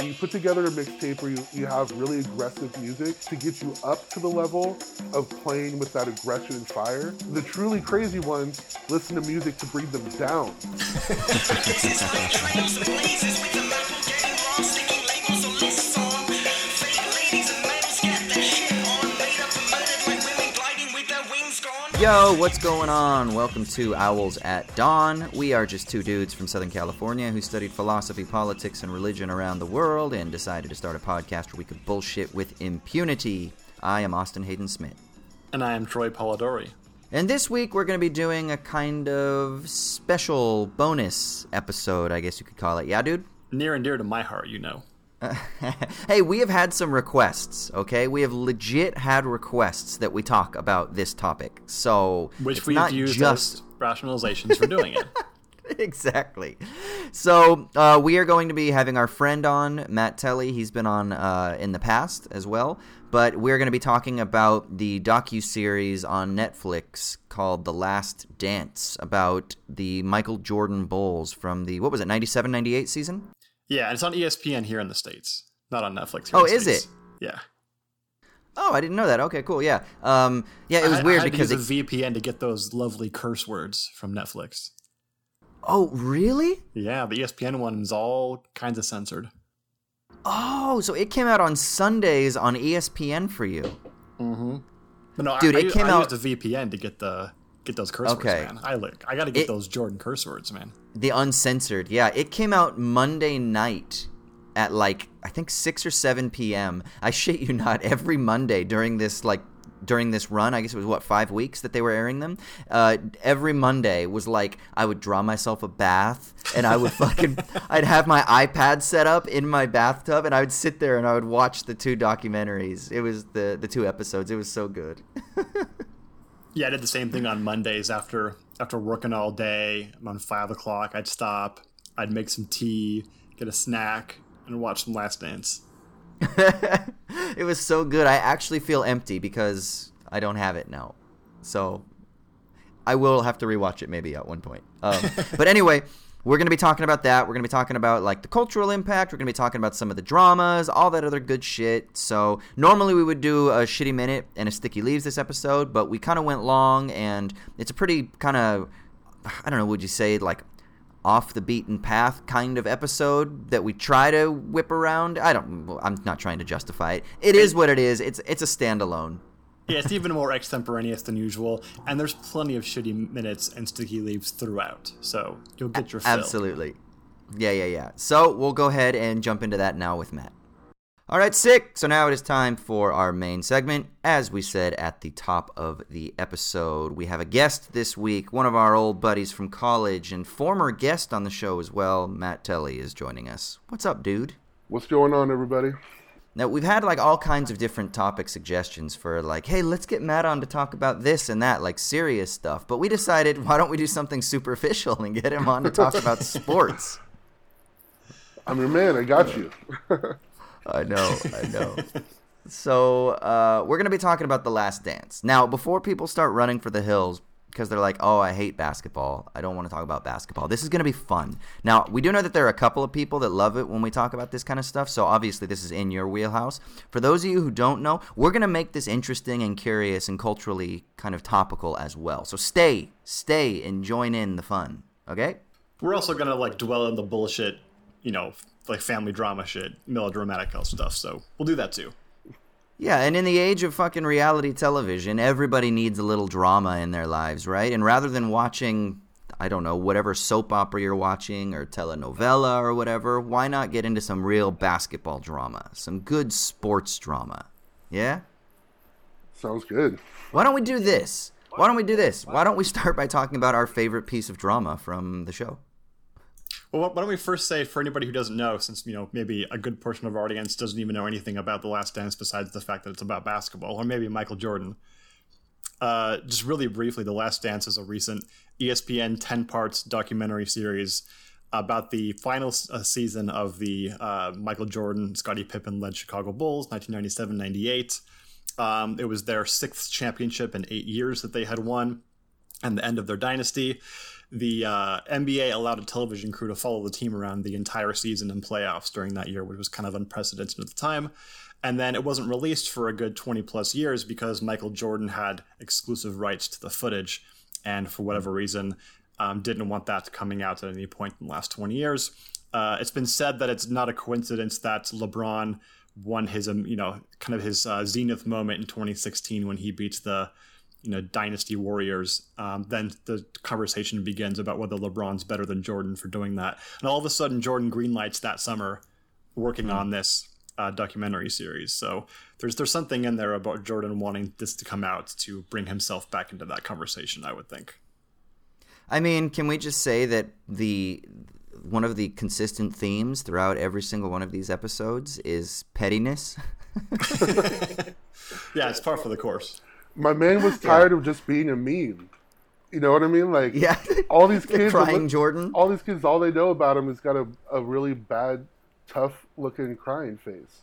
And you put together a mixtape where you, you have really aggressive music to get you up to the level of playing with that aggression and fire. The truly crazy ones listen to music to bring them down. Yo, what's going on? Welcome to Owls at Dawn. We are just two dudes from Southern California who studied philosophy, politics, and religion around the world and decided to start a podcast where we could bullshit with impunity. I am Austin Hayden Smith. And I am Troy Polidori. And this week we're going to be doing a kind of special bonus episode, I guess you could call it. Yeah, dude? Near and dear to my heart, you know. hey, we have had some requests, okay? We have legit had requests that we talk about this topic. So, which we've used just... as rationalizations for doing it. exactly. So uh, we are going to be having our friend on, Matt Telly. He's been on uh, in the past as well, but we're going to be talking about the docu series on Netflix called The Last Dance about the Michael Jordan Bulls from the what was it 97 98 season? Yeah, and it's on ESPN here in the states, not on Netflix. oh, is States. it? Yeah. Oh, I didn't know that. Okay, cool. Yeah, um, yeah. It was I, weird I because use it, VPN to get those lovely curse words from Netflix. Oh, really? Yeah, the ESPN one is all kinds of censored. Oh, so it came out on Sundays on ESPN for you. Mm-hmm. But no, dude, I, it came I out. used a VPN to get the get those curse okay. words, man. I like, I got to get it, those Jordan curse words, man. The uncensored, yeah. It came out Monday night at like I think six or seven p.m. I shit you not. Every Monday during this like during this run, I guess it was what five weeks that they were airing them. Uh, every Monday was like I would draw myself a bath, and I would fucking I'd have my iPad set up in my bathtub, and I would sit there and I would watch the two documentaries. It was the the two episodes. It was so good. yeah, I did the same thing on Mondays after after working all day. On five o'clock, I'd stop. I'd make some tea, get a snack, and watch some Last Dance. it was so good. I actually feel empty because I don't have it now. So I will have to rewatch it maybe at one point. Um, but anyway, we're going to be talking about that. We're going to be talking about like the cultural impact. We're going to be talking about some of the dramas, all that other good shit. So normally we would do a shitty minute and a sticky leaves this episode, but we kind of went long and it's a pretty kind of I don't know, would you say like off the beaten path kind of episode that we try to whip around. I don't. I'm not trying to justify it. It is what it is. It's it's a standalone. Yeah, it's even more extemporaneous than usual, and there's plenty of shitty minutes and sticky leaves throughout, so you'll get your fill. Absolutely. Yeah, yeah, yeah. So we'll go ahead and jump into that now with Matt. All right, sick. So now it is time for our main segment. As we said at the top of the episode, we have a guest this week, one of our old buddies from college and former guest on the show as well. Matt Telly is joining us. What's up, dude? What's going on, everybody? Now, we've had like all kinds of different topic suggestions for like, hey, let's get Matt on to talk about this and that, like serious stuff. But we decided, why don't we do something superficial and get him on to talk about sports? I'm your man. I got you. I know, I know. so uh, we're gonna be talking about the Last Dance now. Before people start running for the hills because they're like, "Oh, I hate basketball. I don't want to talk about basketball." This is gonna be fun. Now we do know that there are a couple of people that love it when we talk about this kind of stuff. So obviously this is in your wheelhouse. For those of you who don't know, we're gonna make this interesting and curious and culturally kind of topical as well. So stay, stay, and join in the fun. Okay. We're also gonna like dwell in the bullshit, you know, like family drama shit, melodramatic stuff. So we'll do that too. Yeah, and in the age of fucking reality television, everybody needs a little drama in their lives, right? And rather than watching, I don't know, whatever soap opera you're watching or telenovela or whatever, why not get into some real basketball drama? Some good sports drama. Yeah? Sounds good. Why don't we do this? Why don't we do this? Why don't we start by talking about our favorite piece of drama from the show? Well, why don't we first say for anybody who doesn't know, since you know maybe a good portion of our audience doesn't even know anything about The Last Dance besides the fact that it's about basketball, or maybe Michael Jordan. Uh, just really briefly, The Last Dance is a recent ESPN 10 parts documentary series about the final uh, season of the uh, Michael Jordan, Scottie Pippen led Chicago Bulls, 1997 98. Um, it was their sixth championship in eight years that they had won and the end of their dynasty the uh, NBA allowed a television crew to follow the team around the entire season and playoffs during that year, which was kind of unprecedented at the time. And then it wasn't released for a good 20 plus years because Michael Jordan had exclusive rights to the footage. And for whatever reason, um, didn't want that coming out at any point in the last 20 years. Uh, it's been said that it's not a coincidence that LeBron won his, um, you know, kind of his uh, zenith moment in 2016 when he beats the, you know, Dynasty Warriors. Um, then the conversation begins about whether LeBron's better than Jordan for doing that. And all of a sudden, Jordan greenlights that summer working mm-hmm. on this uh, documentary series. So there's there's something in there about Jordan wanting this to come out to bring himself back into that conversation. I would think. I mean, can we just say that the one of the consistent themes throughout every single one of these episodes is pettiness? yeah, it's par for the course. My man was tired yeah. of just being a meme. You know what I mean? Like, yeah, all these kids crying look, Jordan. All these kids, all they know about him is got a, a really bad tough looking crying face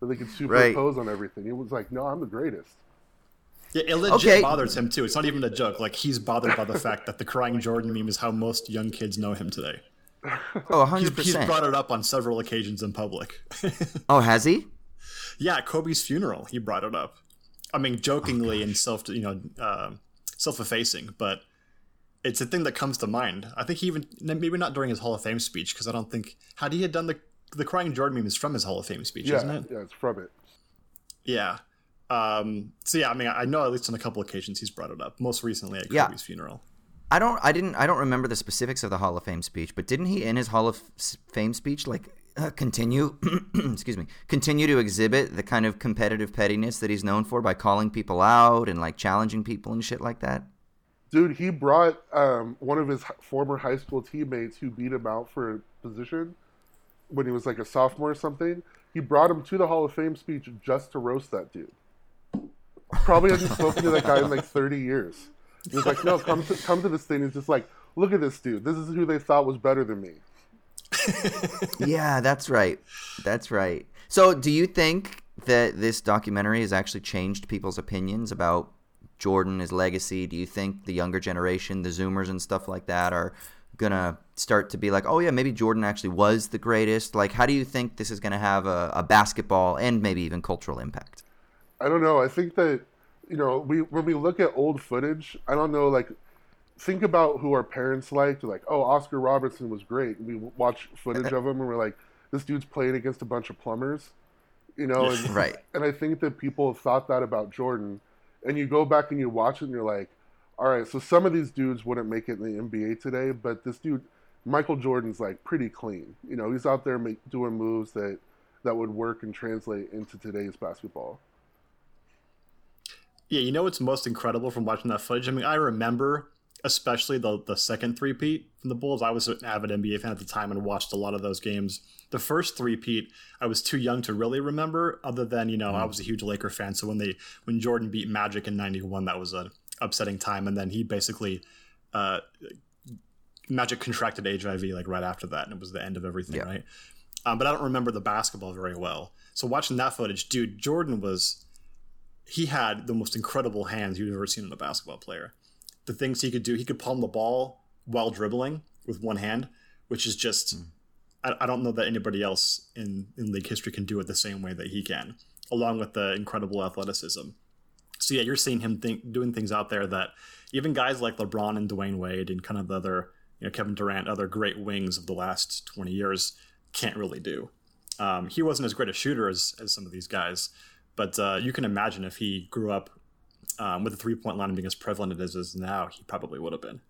that they could superimpose right. on everything. It was like, no, I'm the greatest. Yeah, it legit okay. bothers him too. It's not even a joke. Like he's bothered by the fact that the crying Jordan meme is how most young kids know him today. Oh, 100%. He's, he's brought it up on several occasions in public. oh, has he? Yeah, Kobe's funeral. He brought it up. I mean, jokingly oh, and self, you know, uh, self-effacing, but it's a thing that comes to mind. I think he even maybe not during his Hall of Fame speech because I don't think had he had done the the crying Jordan meme is from his Hall of Fame speech, yeah, isn't it? Yeah, it's from it. Yeah. Um, so yeah, I mean, I know at least on a couple occasions he's brought it up. Most recently at yeah. Kobe's funeral. I don't, I didn't, I don't remember the specifics of the Hall of Fame speech, but didn't he in his Hall of Fame speech like uh, continue, excuse me, continue to exhibit the kind of competitive pettiness that he's known for by calling people out and like challenging people and shit like that? Dude, he brought um, one of his former high school teammates who beat him out for a position when he was like a sophomore or something. He brought him to the Hall of Fame speech just to roast that dude. Probably hasn't spoken to that guy in like 30 years. He was like, no, come to, come to this thing. He's just like, look at this dude. This is who they thought was better than me. Yeah, that's right. That's right. So, do you think that this documentary has actually changed people's opinions about Jordan, his legacy? Do you think the younger generation, the Zoomers and stuff like that, are gonna start to be like, oh yeah, maybe Jordan actually was the greatest? Like, how do you think this is gonna have a, a basketball and maybe even cultural impact? I don't know. I think that you know, we when we look at old footage, I don't know, like think about who our parents liked. Like, oh, Oscar Robertson was great. We watch footage of him and we're like, this dude's playing against a bunch of plumbers, you know. And, right. And I think that people have thought that about Jordan, and you go back and you watch it and you're like, all right, so some of these dudes wouldn't make it in the NBA today, but this dude, Michael Jordan's like pretty clean. You know, he's out there make, doing moves that that would work and translate into today's basketball. Yeah, you know what's most incredible from watching that footage? I mean, I remember especially the the second three-peat from the Bulls. I was an avid NBA fan at the time and watched a lot of those games. The first three-peat, I was too young to really remember, other than, you know, mm. I was a huge Laker fan. So when they when Jordan beat Magic in ninety one, that was an upsetting time. And then he basically uh, Magic contracted HIV like right after that, and it was the end of everything, yeah. right? Um, but I don't remember the basketball very well. So watching that footage, dude, Jordan was he had the most incredible hands you've ever seen in a basketball player. The things he could do, he could palm the ball while dribbling with one hand, which is just mm. I, I don't know that anybody else in in league history can do it the same way that he can, along with the incredible athleticism so yeah, you're seeing him think, doing things out there that even guys like LeBron and Dwyane Wade and kind of the other, you know, Kevin Durant, other great wings of the last 20 years can't really do. Um, he wasn't as great a shooter as, as some of these guys, but uh, you can imagine if he grew up um, with the three point line being as prevalent as it is now, he probably would have been.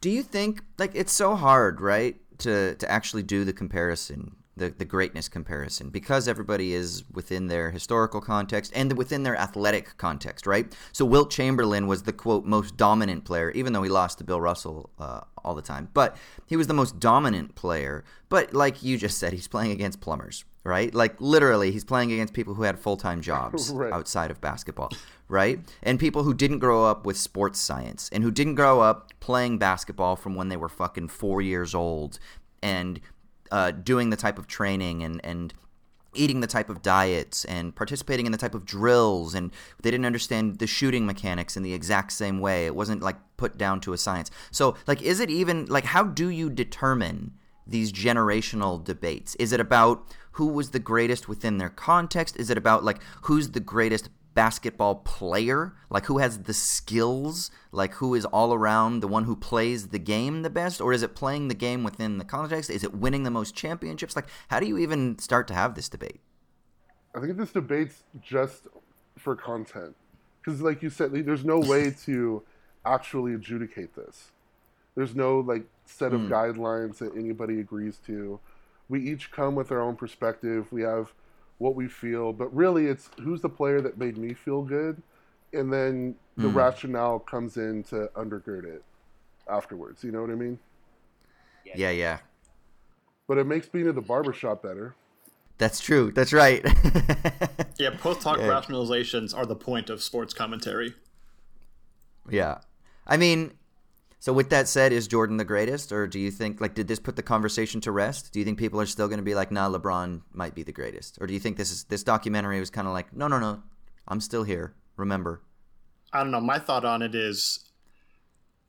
Do you think like it's so hard, right, to to actually do the comparison the, the greatness comparison because everybody is within their historical context and within their athletic context, right? So Wilt Chamberlain was the quote most dominant player, even though he lost to Bill Russell uh, all the time. But he was the most dominant player. But like you just said, he's playing against plumbers, right? Like literally, he's playing against people who had full time jobs right. outside of basketball, right? And people who didn't grow up with sports science and who didn't grow up playing basketball from when they were fucking four years old and uh, doing the type of training and and eating the type of diets and participating in the type of drills and they didn't understand the shooting mechanics in the exact same way. It wasn't like put down to a science. So like is it even like how do you determine these generational debates? Is it about who was the greatest within their context? Is it about like who's the greatest basketball player? Like who has the skills? Like who is all around the one who plays the game the best? Or is it playing the game within the context? Is it winning the most championships? Like how do you even start to have this debate? I think this debate's just for content. Because like you said there's no way to actually adjudicate this. There's no like set of mm. guidelines that anybody agrees to. We each come with our own perspective. We have what we feel, but really it's who's the player that made me feel good, and then the mm. rationale comes in to undergird it afterwards. You know what I mean? Yeah, yeah. But it makes being at the barbershop better. That's true. That's right. yeah, post talk yeah. rationalizations are the point of sports commentary. Yeah. I mean, so with that said, is Jordan the greatest, or do you think like did this put the conversation to rest? Do you think people are still going to be like, nah, LeBron might be the greatest, or do you think this is this documentary was kind of like, no, no, no, I'm still here. Remember? I don't know. My thought on it is,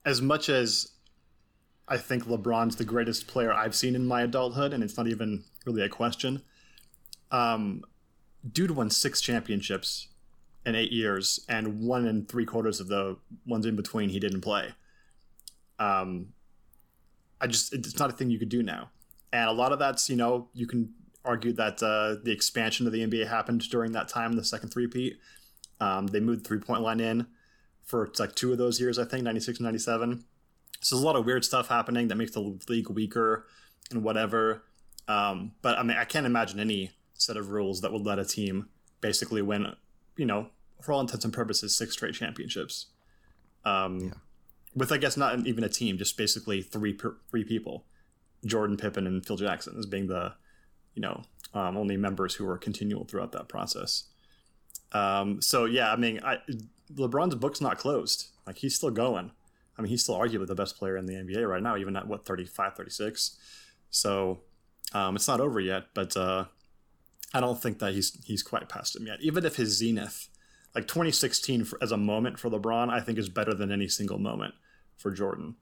as much as I think LeBron's the greatest player I've seen in my adulthood, and it's not even really a question. Um, dude won six championships in eight years, and one and three quarters of the ones in between he didn't play um, I just it's not a thing you could do now, and a lot of that's you know you can argue that uh, the expansion of the NBA happened during that time, the second three-peat. Um, they moved the three-point line in for like two of those years, I think, 96 and 97. So there's a lot of weird stuff happening that makes the league weaker and whatever. Um, but I mean, I can't imagine any set of rules that would let a team basically win, you know, for all intents and purposes, six straight championships. Um, yeah with I guess not even a team, just basically three three people, Jordan, Pippen, and Phil Jackson as being the, you know, um, only members who were continual throughout that process. Um, so yeah, I mean, I, LeBron's book's not closed. Like he's still going. I mean, he's still arguably the best player in the NBA right now, even at what 35, 36. So um, it's not over yet, but uh, I don't think that he's he's quite past him yet. Even if his zenith like 2016 for, as a moment for LeBron, I think is better than any single moment for Jordan.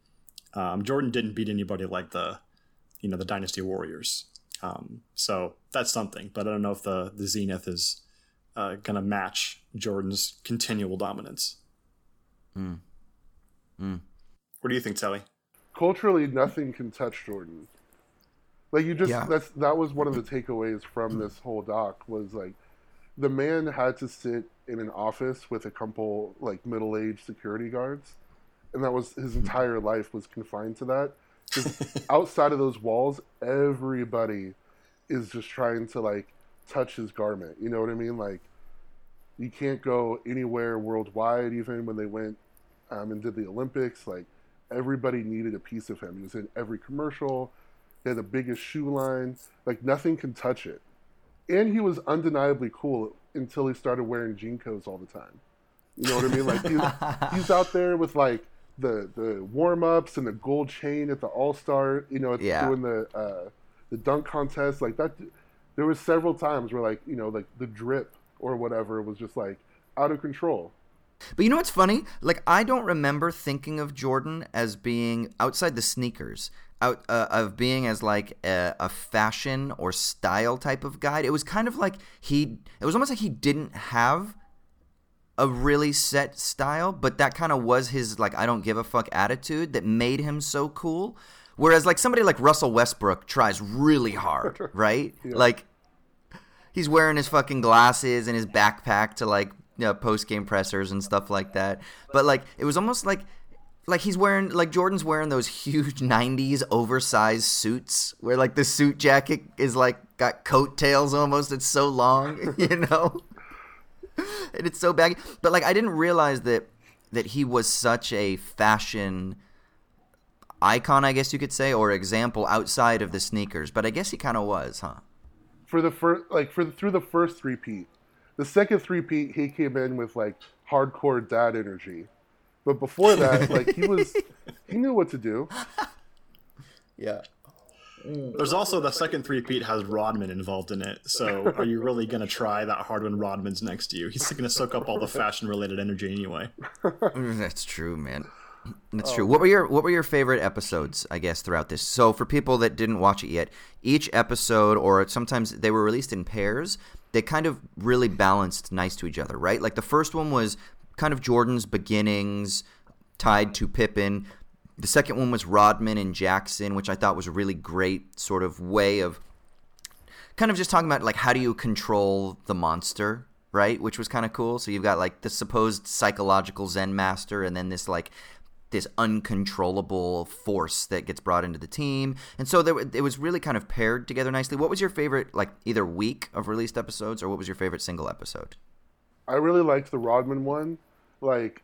Um, Jordan didn't beat anybody like the, you know, the Dynasty Warriors. Um, so that's something, but I don't know if the the Zenith is uh, going to match Jordan's continual dominance. Mm. Mm. What do you think, Telly? Culturally, nothing can touch Jordan. Like you just yeah. that's that was one of the takeaways from this whole doc was like the man had to sit in an office with a couple like middle-aged security guards and that was his entire life was confined to that. Because outside of those walls everybody is just trying to like touch his garment you know what i mean? Like you can't go anywhere worldwide even when they went um, and did the olympics like everybody needed a piece of him. He was in every commercial. He had the biggest shoe line. Like nothing can touch it. And he was undeniably cool until he started wearing jean coats all the time. You know what I mean? Like he's, he's out there with like the the warm ups and the gold chain at the All Star. You know, yeah. doing the uh, the dunk contest like that. There was several times where like you know like the drip or whatever was just like out of control. But you know what's funny? Like I don't remember thinking of Jordan as being outside the sneakers out uh, of being as like a, a, fashion or style type of guide. It was kind of like he. It was almost like he didn't have a really set style, but that kind of was his like I don't give a fuck attitude that made him so cool. Whereas like somebody like Russell Westbrook tries really hard, right? yeah. Like he's wearing his fucking glasses and his backpack to like you know, post game pressers and stuff like that. But like it was almost like like he's wearing like Jordan's wearing those huge 90s oversized suits where like the suit jacket is like got coattails almost. It's so long you know? And it's so baggy. But like I didn't realize that that he was such a fashion icon I guess you could say or example outside of the sneakers. But I guess he kind of was huh? For the first like for the, through the first three peat the second three peat he came in with like hardcore dad energy but before that, like he was, he knew what to do. Yeah. There's also the second three peat has Rodman involved in it. So are you really gonna try that hard when Rodman's next to you? He's gonna soak up all the fashion related energy anyway. Mm, that's true, man. That's oh, true. What were your What were your favorite episodes? I guess throughout this. So for people that didn't watch it yet, each episode, or sometimes they were released in pairs. They kind of really balanced nice to each other, right? Like the first one was kind of Jordan's beginnings tied to Pippen. The second one was Rodman and Jackson, which I thought was a really great sort of way of kind of just talking about like how do you control the monster, right? Which was kind of cool. So you've got like the supposed psychological Zen master, and then this like this uncontrollable force that gets brought into the team. And so there, it was really kind of paired together nicely. What was your favorite, like either week of released episodes, or what was your favorite single episode? I really liked the Rodman one. Like,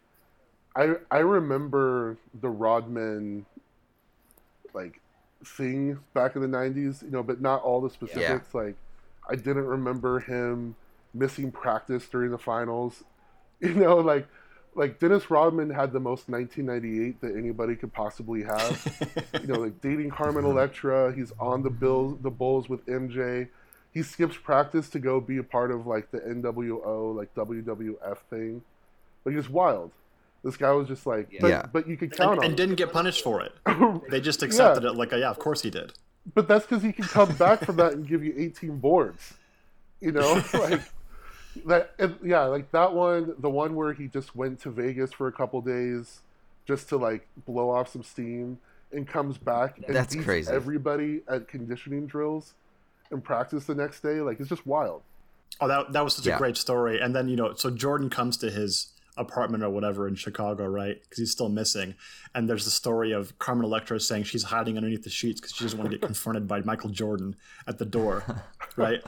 I I remember the Rodman like thing back in the '90s, you know, but not all the specifics. Yeah. Like, I didn't remember him missing practice during the finals. You know, like like Dennis Rodman had the most 1998 that anybody could possibly have. you know, like dating Carmen Electra. He's on the Bills, the Bulls with MJ. He skips practice to go be a part of like the NWO, like WWF thing. Like it's wild. This guy was just like, but, yeah. but you could count and, on, and didn't get punished for it. they just accepted yeah. it, like, yeah, of course he did. But that's because he can come back from that and give you 18 boards. You know, like that. yeah, like that one, the one where he just went to Vegas for a couple days just to like blow off some steam and comes back and that's beats crazy. everybody at conditioning drills and practice the next day. Like it's just wild. Oh, that that was such yeah. a great story. And then you know, so Jordan comes to his apartment or whatever in Chicago, right? Because he's still missing. And there's the story of Carmen Electra saying she's hiding underneath the sheets because she doesn't want to get confronted by Michael Jordan at the door, right?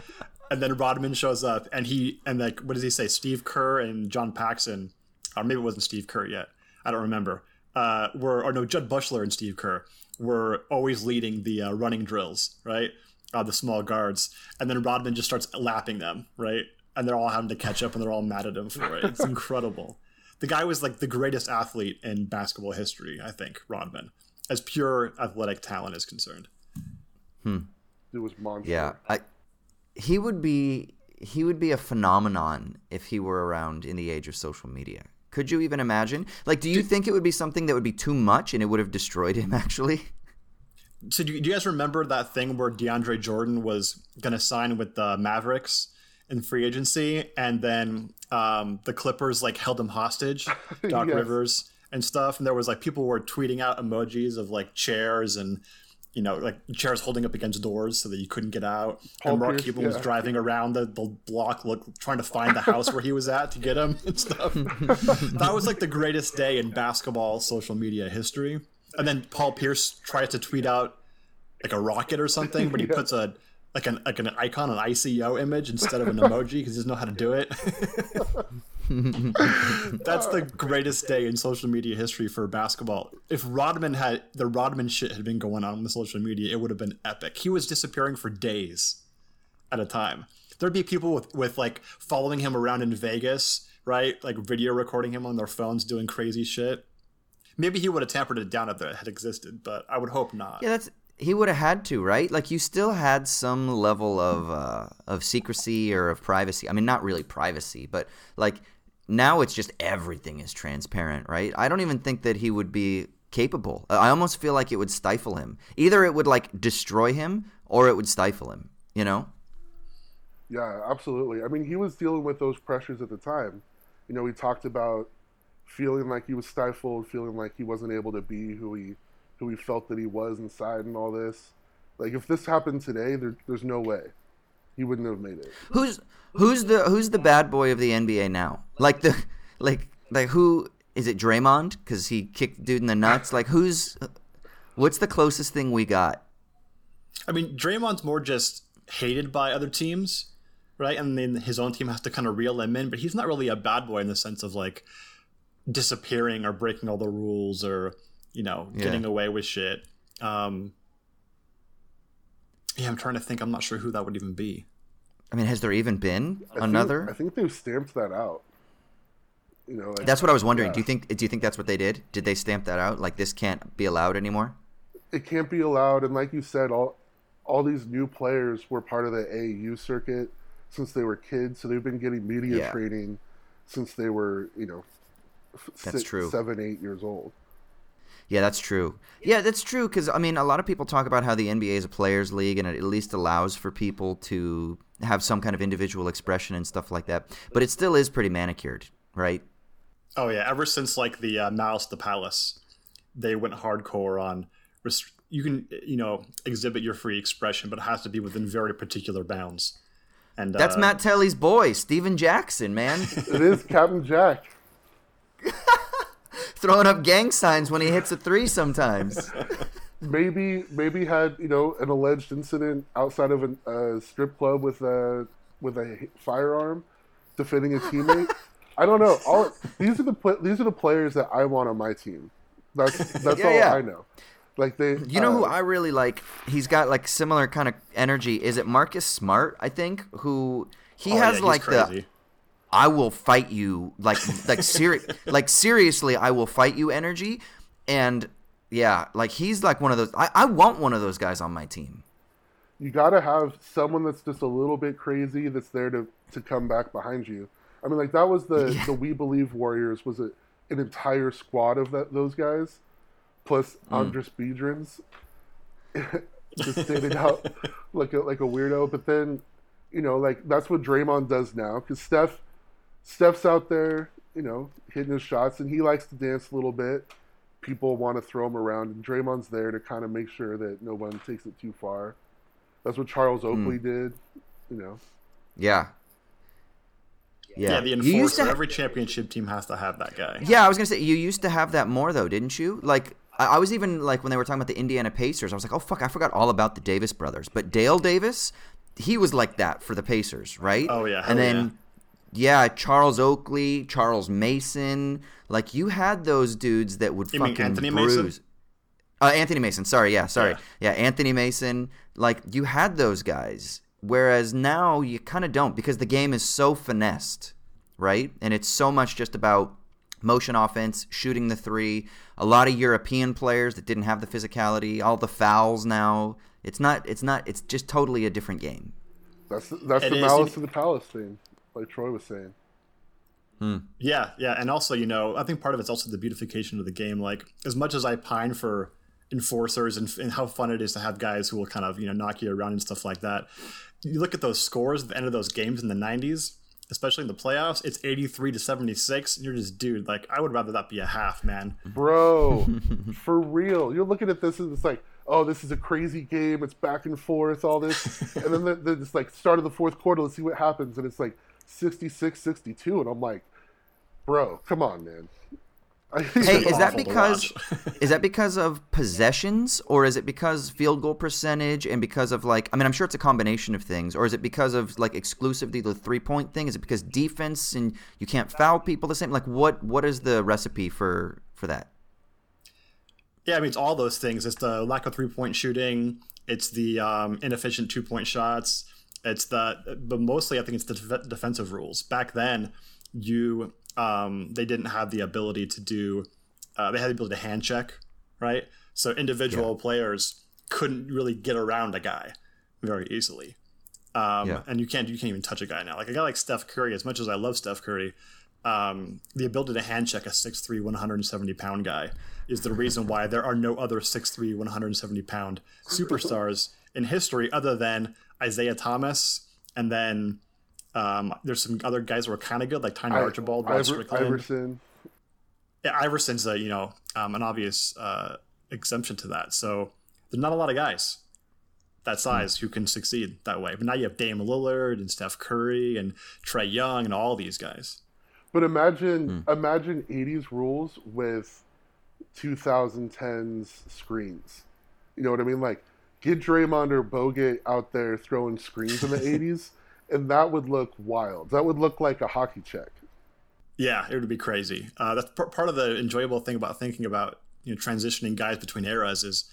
And then Rodman shows up, and he and like what does he say? Steve Kerr and John Paxson, or maybe it wasn't Steve Kerr yet. I don't remember. Uh, were or no, Jud Buechler and Steve Kerr were always leading the uh, running drills, right? Uh, the small guards, and then Rodman just starts lapping them, right? And they're all having to catch up and they're all mad at him for it. It's incredible. The guy was like the greatest athlete in basketball history, I think, Rodman, as pure athletic talent is concerned. Hmm. It was monster. Yeah, I, he would be he would be a phenomenon if he were around in the age of social media. Could you even imagine? Like, do you do, think it would be something that would be too much and it would have destroyed him? Actually. So do do you guys remember that thing where DeAndre Jordan was going to sign with the Mavericks? In free agency, and then um, the Clippers like held him hostage, Doc yes. Rivers and stuff. And there was like people were tweeting out emojis of like chairs and you know like chairs holding up against doors so that you couldn't get out. Paul and Mark Pierce, Cuban yeah. was driving around the, the block, look trying to find the house where he was at to get him and stuff. that was like the greatest day in basketball social media history. And then Paul Pierce tries to tweet out like a rocket or something, but he yeah. puts a like an like an icon, an ICO image instead of an emoji because he doesn't know how to do it. That's the greatest day in social media history for basketball. If Rodman had the Rodman shit had been going on with social media, it would have been epic. He was disappearing for days at a time. There'd be people with, with like following him around in Vegas, right? Like video recording him on their phones doing crazy shit. Maybe he would have tampered it down if it had existed, but I would hope not. Yeah, that's he would have had to, right? Like you still had some level of uh, of secrecy or of privacy. I mean, not really privacy, but like now it's just everything is transparent, right? I don't even think that he would be capable. I almost feel like it would stifle him. Either it would like destroy him or it would stifle him, you know? Yeah, absolutely. I mean, he was dealing with those pressures at the time. You know, he talked about feeling like he was stifled, feeling like he wasn't able to be who he who he felt that he was inside and all this. Like if this happened today, there, there's no way he wouldn't have made it. Who's who's the who's the bad boy of the NBA now? Like the like like who is it? Draymond because he kicked dude in the nuts. Like who's what's the closest thing we got? I mean, Draymond's more just hated by other teams, right? And then his own team has to kind of reel him in. But he's not really a bad boy in the sense of like disappearing or breaking all the rules or you know, yeah. getting away with shit. Um, yeah, I'm trying to think. I'm not sure who that would even be. I mean, has there even been I another? Think, I think they've stamped that out. You know, like, that's what I was wondering. Yeah. Do you think? Do you think that's what they did? Did they stamp that out? Like this can't be allowed anymore? It can't be allowed, and like you said, all all these new players were part of the AAU circuit since they were kids, so they've been getting media Yeah. training since they were, you know, f- That's six, true. seven, eight years old. Yeah, that's true. Yeah, that's true because I mean, a lot of people talk about how the NBA is a players' league and it at least allows for people to have some kind of individual expression and stuff like that. But it still is pretty manicured, right? Oh yeah, ever since like the uh, Malice at the Palace, they went hardcore on. Rest- you can you know exhibit your free expression, but it has to be within very particular bounds. And That's uh, Matt Telly's boy, Stephen Jackson, man, It is Captain Jack. throwing up gang signs when he hits a three sometimes. Maybe, maybe had you know an alleged incident outside of a uh, strip club with a with a firearm, defending a teammate. I don't know. All these are the these are the players that I want on my team. That's that's Yeah, all yeah. I know. Like they, You know who uh, I really like? He's got like similar kind of energy. Is it Marcus Smart? I think who he oh, has he's like the crazy. I will fight you like like seri- like seriously I will fight you energy and yeah like he's like one of those I, I want one of those guys on my team you got to have someone that's just a little bit crazy that's there to, to come back behind you. I mean, like that was the Yeah. the We Believe Warriors was a, an entire squad of that those guys, plus Hmm. Andris Biedrins, just standing out like a like a weirdo. But then, you know, like that's what Draymond does now because Steph, Steph's out there, you know, hitting his shots, and he likes to dance a little bit. People want to throw him around, and Draymond's there to kind of make sure that no one takes it too far. That's what Charles Hmm. Oakley did, you know. yeah Yeah, yeah the you used enforcer. to ha- Every championship team has to have that guy. yeah I was gonna say you used to have that more though didn't you like I, I was even like when they were talking about the Indiana Pacers I was like oh fuck I forgot all about the Davis brothers but Dale Davis he was like that for the Pacers right Oh, yeah, and hell then yeah Charles Oakley Charles Mason like you had those dudes that would You mean fucking Anthony bruise. Mason? Uh, Anthony Mason. Sorry, yeah, sorry. Yeah. Yeah. Anthony Mason. Like you had those guys, whereas now you kind of don't because the game is so finessed, right? And it's so much just about motion offense, shooting the three. A lot of European players that didn't have the physicality, all the fouls now. It's not. It's not. It's just totally a different game. That's that's It the is, malice of the palace thing, like Troy was saying. Hmm. Yeah, yeah, and also you know I think part of it's also the beautification of the game. Like as much as I pine for enforcers and, and how fun it is to have guys who will kind of you know knock you around and stuff like that. You look at those scores at the end of those games in the '90s, especially in the playoffs. It's 83 to 76, and you're just dude. Like I would rather that be a half, man. Bro, for real. You're looking at this and it's like, oh, this is a crazy game. It's back and forth, all this. and then the, the, it's like, start of the fourth quarter, let's see what happens. And it's like 66 62. And I'm like, bro, come on, man. Hey, is that because is that because of possessions or is it because field goal percentage and because of like I mean I'm sure it's a combination of things or is it because of like exclusively the three point thing? Is it because defense and you can't foul people the same? Like what what is the recipe for for that? Yeah, I mean it's all those things. It's the lack of three point shooting. It's the um, inefficient two point shots. It's the, but mostly I think it's the def- defensive rules. Back then, you um, they didn't have the ability to do. Uh, they had the ability to hand check, right? So individual players couldn't really get around a guy very easily. Um, Yeah. And you can't you can't even touch a guy now. Like a guy like Steph Curry, as much as I love Steph Curry, um, the ability to hand check a 6'3", 170 pound guy is the reason why there are no other 6'3", 170 pound superstars in history other than Isaiah Thomas and then um, there's some other guys who are kind of good like Tiny I- Archibald, Rod Iver- Strickland. Iverson. Yeah, Iverson's a you know um, an obvious uh, exemption to that. So there's not a lot of guys that size who can succeed that way. But now you have Dame Lillard and Steph Curry and Trae Young and all these guys. But imagine imagine 80s rules with 2010s screens. You know what I mean? Like get Draymond or Bogut out there throwing screens in the 80s, and that would look wild. That would look like a hockey check. Yeah, it would be crazy. Uh, that's p- part of the enjoyable thing about thinking about you know transitioning guys between eras is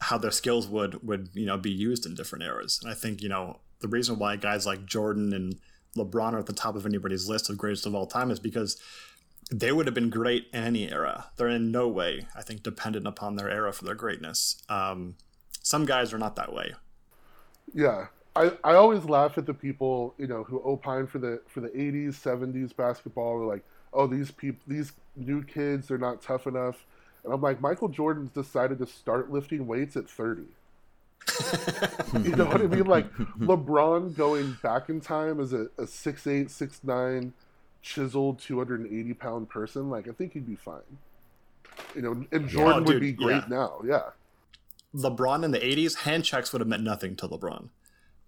how their skills would would you know be used in different eras. And I think you know the reason why guys like Jordan and LeBron are at the top of anybody's list of greatest of all time is because they would have been great in any era. They're in no way, I think, dependent upon their era for their greatness. Um, some guys are not that way. Yeah, I, I always laugh at the people you know who opine for the for the 80s 70s basketball. They're like, oh these people these new kids they're not tough enough, and I'm like Michael Jordan's decided to start lifting weights at 30. you know what I mean? Like LeBron going back in time as a, a 6'8", 6'9", chiseled 280 pound person. Like I think he'd be fine. You know, and oh, Jordan yeah, oh, would be great yeah. now. Yeah. LeBron in the 80s, hand checks would have meant nothing to LeBron.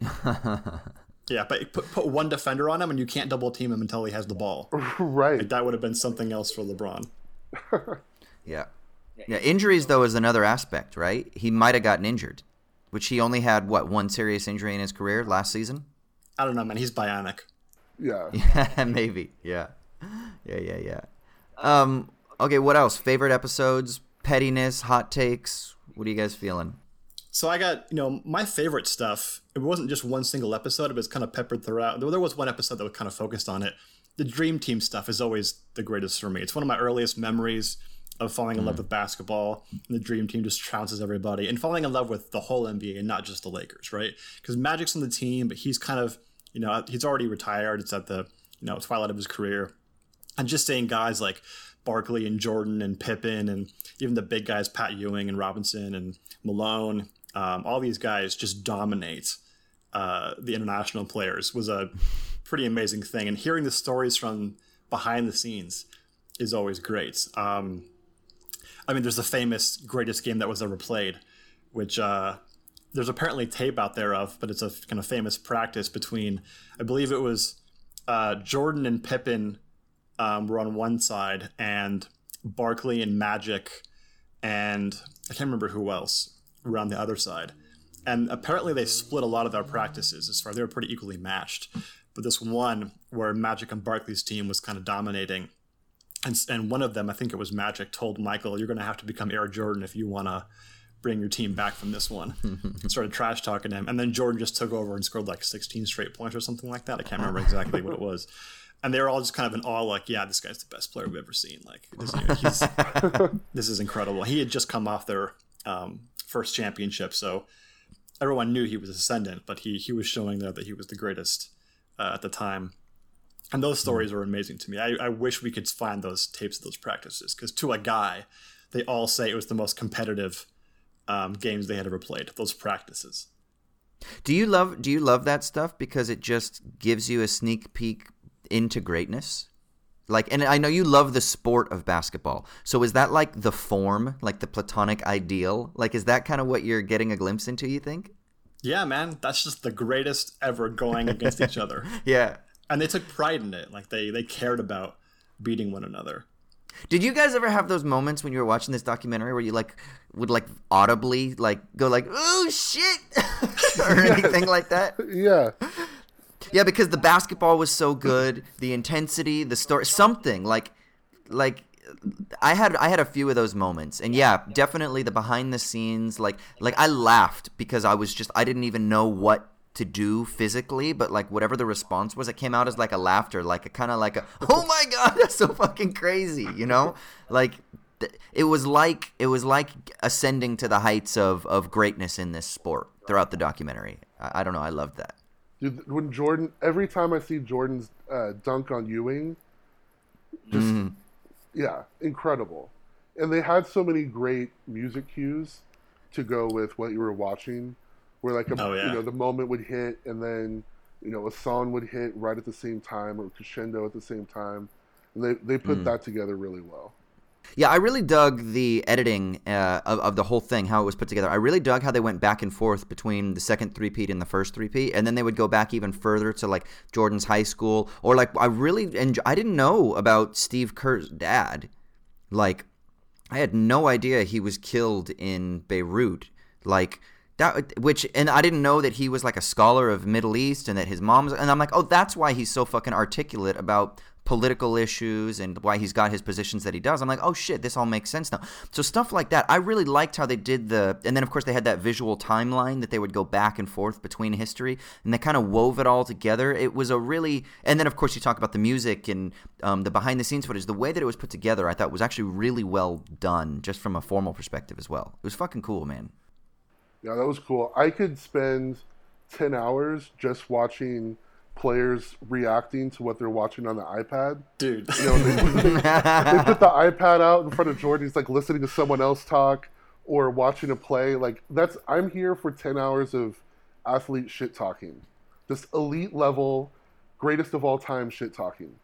yeah, but put, put one defender on him and you can't double team him until he has the ball. right. Like, that would have been something else for LeBron. yeah. Yeah, injuries though is another aspect, right? He might have gotten injured, which he only had what one serious injury in his career last season. I don't know, man. He's bionic. Yeah. Yeah, maybe. Yeah. Yeah, yeah, yeah. Um. Okay. What else? Favorite episodes? Pettiness? Hot takes? What are you guys feeling? So I got, you know, my favorite stuff. It wasn't just one single episode, it was kind of peppered throughout. There was one episode that was kind of focused on it. The Dream Team stuff is always the greatest for me. It's one of my earliest memories of falling in mm. love with basketball. And the Dream Team just trounces everybody and falling in love with the whole NBA and not just the Lakers, right? Because Magic's on the team, but he's kind of, you know, he's already retired. It's at the, you know, twilight of his career. And just saying guys like Barkley and Jordan and Pippen and even the big guys, Pat Ewing and Robinson and Malone um, all these guys just dominate uh, the international players was a pretty amazing thing. And hearing the stories from behind the scenes is always great. Um, I mean, there's the famous greatest game that was ever played, which uh, there's apparently tape out there of, but it's a kind of famous practice between, I believe it was uh, Jordan and Pippen um, were on one side, and Barkley and Magic, and I can't remember who else were on the other side. And apparently they split a lot of their practices as far they were pretty equally matched. But this one where Magic and Barkley's team was kind of dominating, and, and one of them, I think it was Magic, told Michael, "You're going to have to become Air Jordan if you want to bring your team back from this one." started trash talking him, and then Jordan just took over and scored like 16 straight points or something like that. I can't remember exactly what it was. And they were all just kind of in awe, like, "Yeah, this guy's the best player we've ever seen. Like, this, this is incredible." He had just come off their um, first championship. So everyone knew he was ascendant, but he he was showing there that he was the greatest uh, at the time. And those hmm. stories are amazing to me. I, I wish we could find those tapes of those practices because to a guy, they all say it was the most competitive um, games they had ever played. Those practices. Do you love Do you love that stuff because it just gives you a sneak peek into greatness? Like, and I know you love the sport of basketball. So is that like the form, like the platonic ideal? Like, is that kind of what you're getting a glimpse into? You think? Yeah, man, that's just the greatest ever going against each other. Yeah, and they took pride in it. Like they they cared about beating one another. Did you guys ever have those moments when you were watching this documentary where you like would like audibly like go like oh shit or anything like that? Yeah. Yeah, because the basketball was so good, the intensity, the story, something like, like I had I had a few of those moments, and yeah, definitely the behind the scenes, like like I laughed because I was just I didn't even know what to do physically, but like whatever the response was, it came out as like a laughter, like a kind of like a oh my god, that's so fucking crazy, you know, like it was like it was like ascending to the heights of of greatness in this sport throughout the documentary. I, I don't know, I loved that. Dude, when Jordan, every time I see Jordan's uh, dunk on Ewing, just mm. yeah, incredible. And they had so many great music cues to go with what you were watching, where like a, oh, yeah. you know the moment would hit and then you know a song would hit right at the same time or crescendo at the same time. And they they put mm. that together really well. Yeah, I really dug the editing uh, of, of the whole thing, how it was put together. I really dug how they went back and forth between the second three-peat and the first three-peat, and then they would go back even further to like Jordan's high school, or like I really and I didn't know about Steve Kerr's dad. Like, I had no idea he was killed in Beirut. Like that, which and I didn't know that he was like a scholar of Middle East and that his mom's and I'm like, oh, that's why he's so fucking articulate about political issues and why he's got his positions that he does. I'm like, oh shit, this all makes sense now. So stuff like that. I really liked how they did the, and then of course they had that visual timeline that they would go back and forth between history, and they kind of wove it all together. It was a really, and then of course you talk about the music and um, the behind the scenes footage. The way that it was put together, I thought was actually really well done, just from a formal perspective as well. It was fucking cool, man. Yeah, that was cool. I could spend ten hours just watching players reacting to what they're watching on the iPad. Dude. You know, they, they, they put the iPad out in front of Jordan. He's like listening to someone else talk or watching a play. Like that's I'm here for ten hours of athlete shit talking, this elite level, greatest of all time shit talking.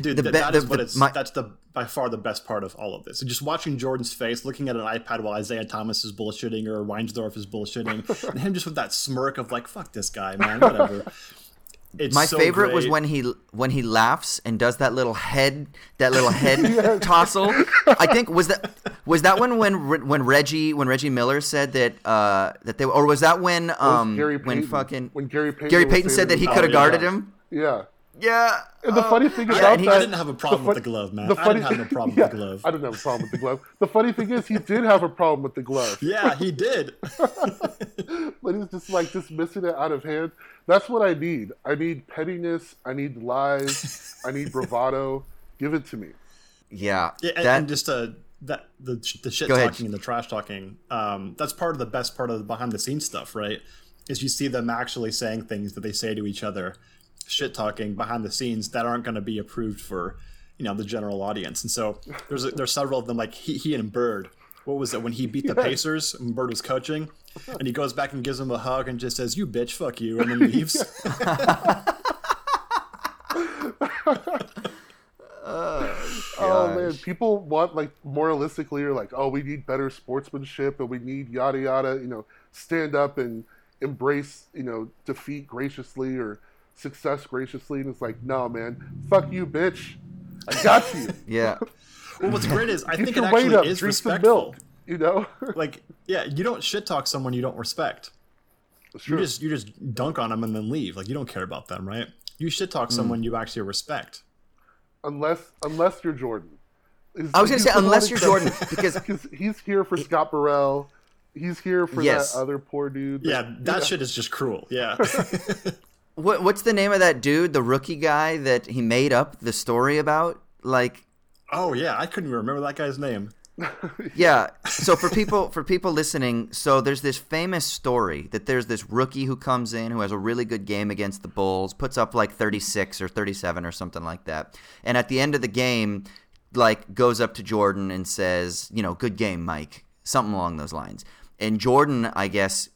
Dude, The that, be- that the- is what the- it's. my- that's the by far the best part of all of this. Just watching Jordan's face, looking at an iPad while Isaiah Thomas is bullshitting or Weinsdorf is bullshitting, and him just with that smirk of like, "Fuck this guy, man, whatever." It's My so favorite was when he when he laughs and does that little head that little head tossle. I think was that was that one when when Reggie when Reggie Miller said that uh that they or was that when um Gary when Payton. fucking when Gary Payton, Gary Payton said that he could have yeah. guarded him? Yeah. Yeah. And the Oh. funny thing Yeah, about and he- that, I didn't have a problem the with the glove, man. the I didn't have a problem yeah, with the glove. I didn't have a problem with the glove. The funny thing is, he did have a problem with the glove, Yeah, he did. but he's just like dismissing it out of hand. That's what I need. I need pettiness. I need lies. I need bravado. Give it to me. Yeah. Yeah, and, that and just uh, that the the shit Go ahead. talking and the trash talking. Um, that's part of the best part of the behind the scenes stuff, right? Is you see them actually saying things that they say to each other, shit talking behind the scenes that aren't going to be approved for you know the general audience. And so there's there's several of them like he, he and Bird. What was it when he beat the Pacers and Bird was coaching, and he goes back and gives him a hug and just says, "You bitch, fuck you," and then leaves. Oh man, people want like moralistically or like, oh, we need better sportsmanship and we need yada yada. You know, stand up and embrace you know defeat graciously or success graciously. And it's like, no, man, fuck you, bitch. I got you. yeah. well, what's great is I Get think it your weight actually up. is Drink some respectful. milk. You know. like yeah you don't shit talk someone you don't respect It's you just you just dunk on them and then leave like you don't care about them right you shit talk hmm. someone you actually respect unless unless you're Jordan. He's- I was gonna say unless you're exception. Jordan because because he's here for Scott Burrell. He's here for Yes. that other poor dude. that- yeah that shit is just cruel yeah what what's the name of that dude, the rookie guy that he made up the story about? Like oh yeah i couldn't even remember that guy's name Yeah. So for people for people listening, so there's this famous story that there's this rookie who comes in who has a really good game against the Bulls, puts up like 36 or 37 or something like that. And at the end of the game, like goes up to Jordan and says, you know, good game, Mike. Something along those lines. And Jordan, I guess,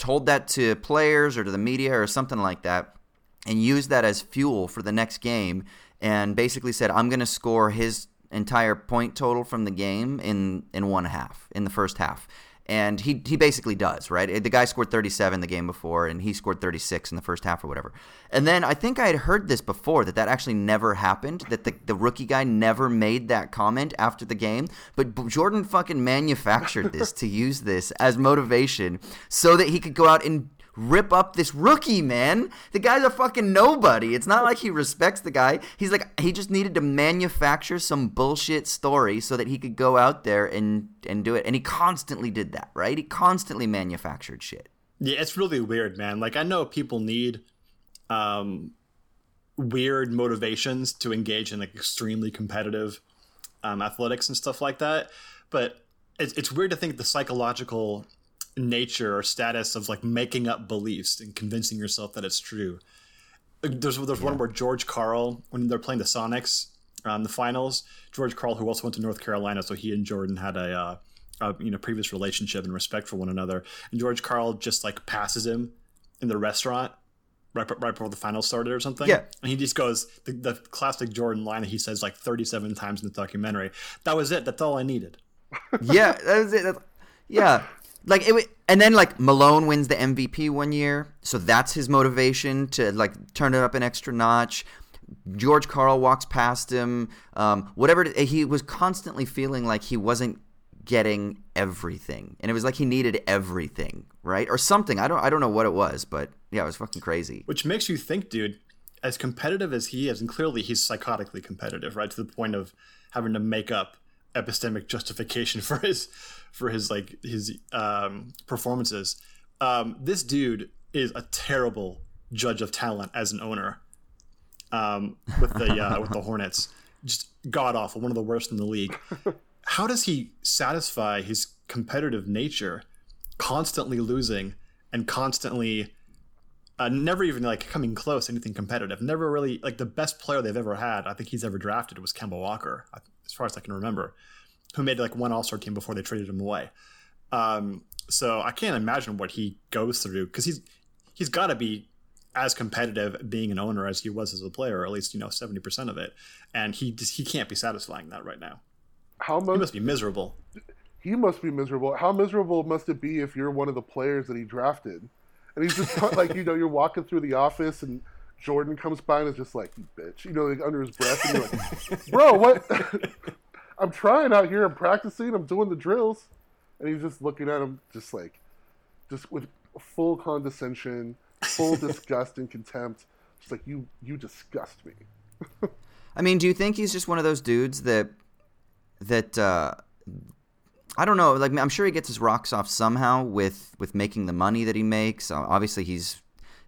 told that to players or to the media or something like that and used that as fuel for the next game and basically said I'm going to score his entire point total from the game in in one half in the first half and he he basically does right? Eh, the guy scored 37 the game before and he scored 36 in the first half or whatever. And then I think I had heard this before that that actually never happened that the, the rookie guy never made that comment after the game. But Jordan fucking manufactured this to use this as motivation so that he could go out and rip up this rookie, man. The guy's a fucking nobody. It's not like he respects the guy. He's like he just needed to manufacture some bullshit story so that he could go out there and and do it. And he constantly did that, right? He constantly manufactured shit. yeah it's really weird man like i know people need um weird motivations to engage in like extremely competitive um, athletics and stuff like that but it's, it's weird to think the psychological nature or status of like making up beliefs and convincing yourself that it's true there's there's one where George Karl when they're playing the Sonics um, the finals George Karl who also went to North Carolina so he and Jordan had a, uh, a you know previous relationship and respect for one another and George Karl just like passes him in the restaurant right, right before the finals started or something Yeah. and he just goes the, the classic Jordan line that he says like 37 times in the documentary that was it that's all I needed yeah, that was it. That's- yeah. Like it, and then like Malone wins the MVP one year, so that's his motivation to like turn it up an extra notch. George Karl walks past him. Um, whatever it- he was constantly feeling like he wasn't getting everything, and it was like he needed everything, right, or something. I don't, I don't know what it was, but yeah, it was fucking crazy. Which makes you think, dude, as competitive as he is, and clearly he's psychotically competitive, right? To the point of having to make up epistemic justification for his for his like his um performances. Um this dude is a terrible judge of talent as an owner. Um with the uh with the Hornets. Just god awful, one of the worst in the league. How does he satisfy his competitive nature constantly losing and constantly uh, never even like coming close anything competitive. Never really like the best player they've ever had. I think he's ever drafted was Kemba Walker, as far as I can remember, who made like one All Star team before they traded him away. Um, so I can't imagine what he goes through because he's he's got to be as competitive being an owner as he was as a player, or at least you know seventy percent of it, and he just, he can't be satisfying that right now. How much? He must be miserable. He must be miserable. How miserable must it be if you're one of the players that he drafted? And he's just like, you know, you're walking through the office and Jordan comes by and is just like, you bitch, you know, like under his breath. And you're like, bro, what? I'm trying out here. I'm practicing. I'm doing the drills. And he's just looking at him, just like, just with full condescension, full disgust and contempt. Just like, you, you disgust me. I mean, do you think he's just one of those dudes that, that, uh, I don't know. Like I'm sure he gets his rocks off somehow with with making the money that he makes. Uh, obviously, he's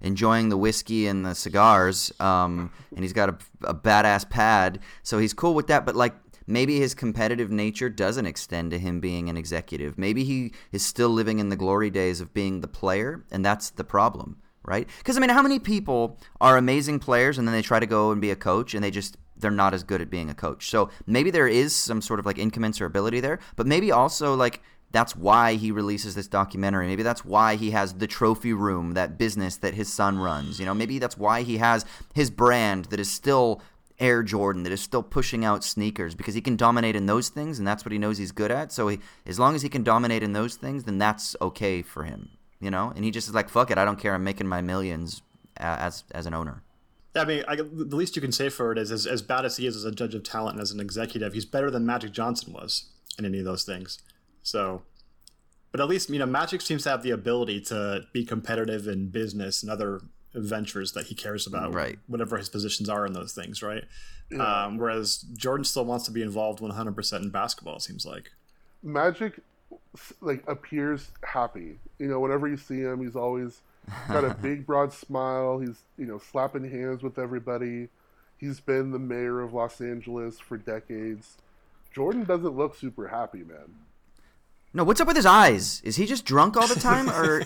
enjoying the whiskey and the cigars, um, and he's got a, a badass pad, so he's cool with that. But like maybe his competitive nature doesn't extend to him being an executive. Maybe he is still living in the glory days of being the player, and that's the problem, right? Because I mean, how many people are amazing players and then they try to go and be a coach and they just they're not as good at being a coach. So maybe there is some sort of like incommensurability there, but maybe also like that's why he releases this documentary. Maybe that's why he has the trophy room, that business that his son runs. You know, maybe that's why he has his brand that is still Air Jordan, that is still pushing out sneakers because he can dominate in those things and that's what he knows he's good at. So he, as long as he can dominate in those things, then that's okay for him, you know? And he just is like, fuck it, I don't care. I'm making my millions as as an owner. Yeah, I mean, I, the least you can say for it is, as, as bad as he is as a judge of talent and as an executive, he's better than Magic Johnson was in any of those things. So, but at least you know, Magic seems to have the ability to be competitive in business and other ventures that he cares about, right? Whatever his positions are in those things, right? Yeah. Um, whereas Jordan still wants to be involved 100% in basketball. It seems like Magic like appears happy. You know, whenever you see him, he's always got a big broad smile. He's you know slapping hands with everybody. He's been the mayor of Los Angeles for decades. Jordan doesn't look super happy, man. No, what's up with his eyes? Is he just drunk all the time, or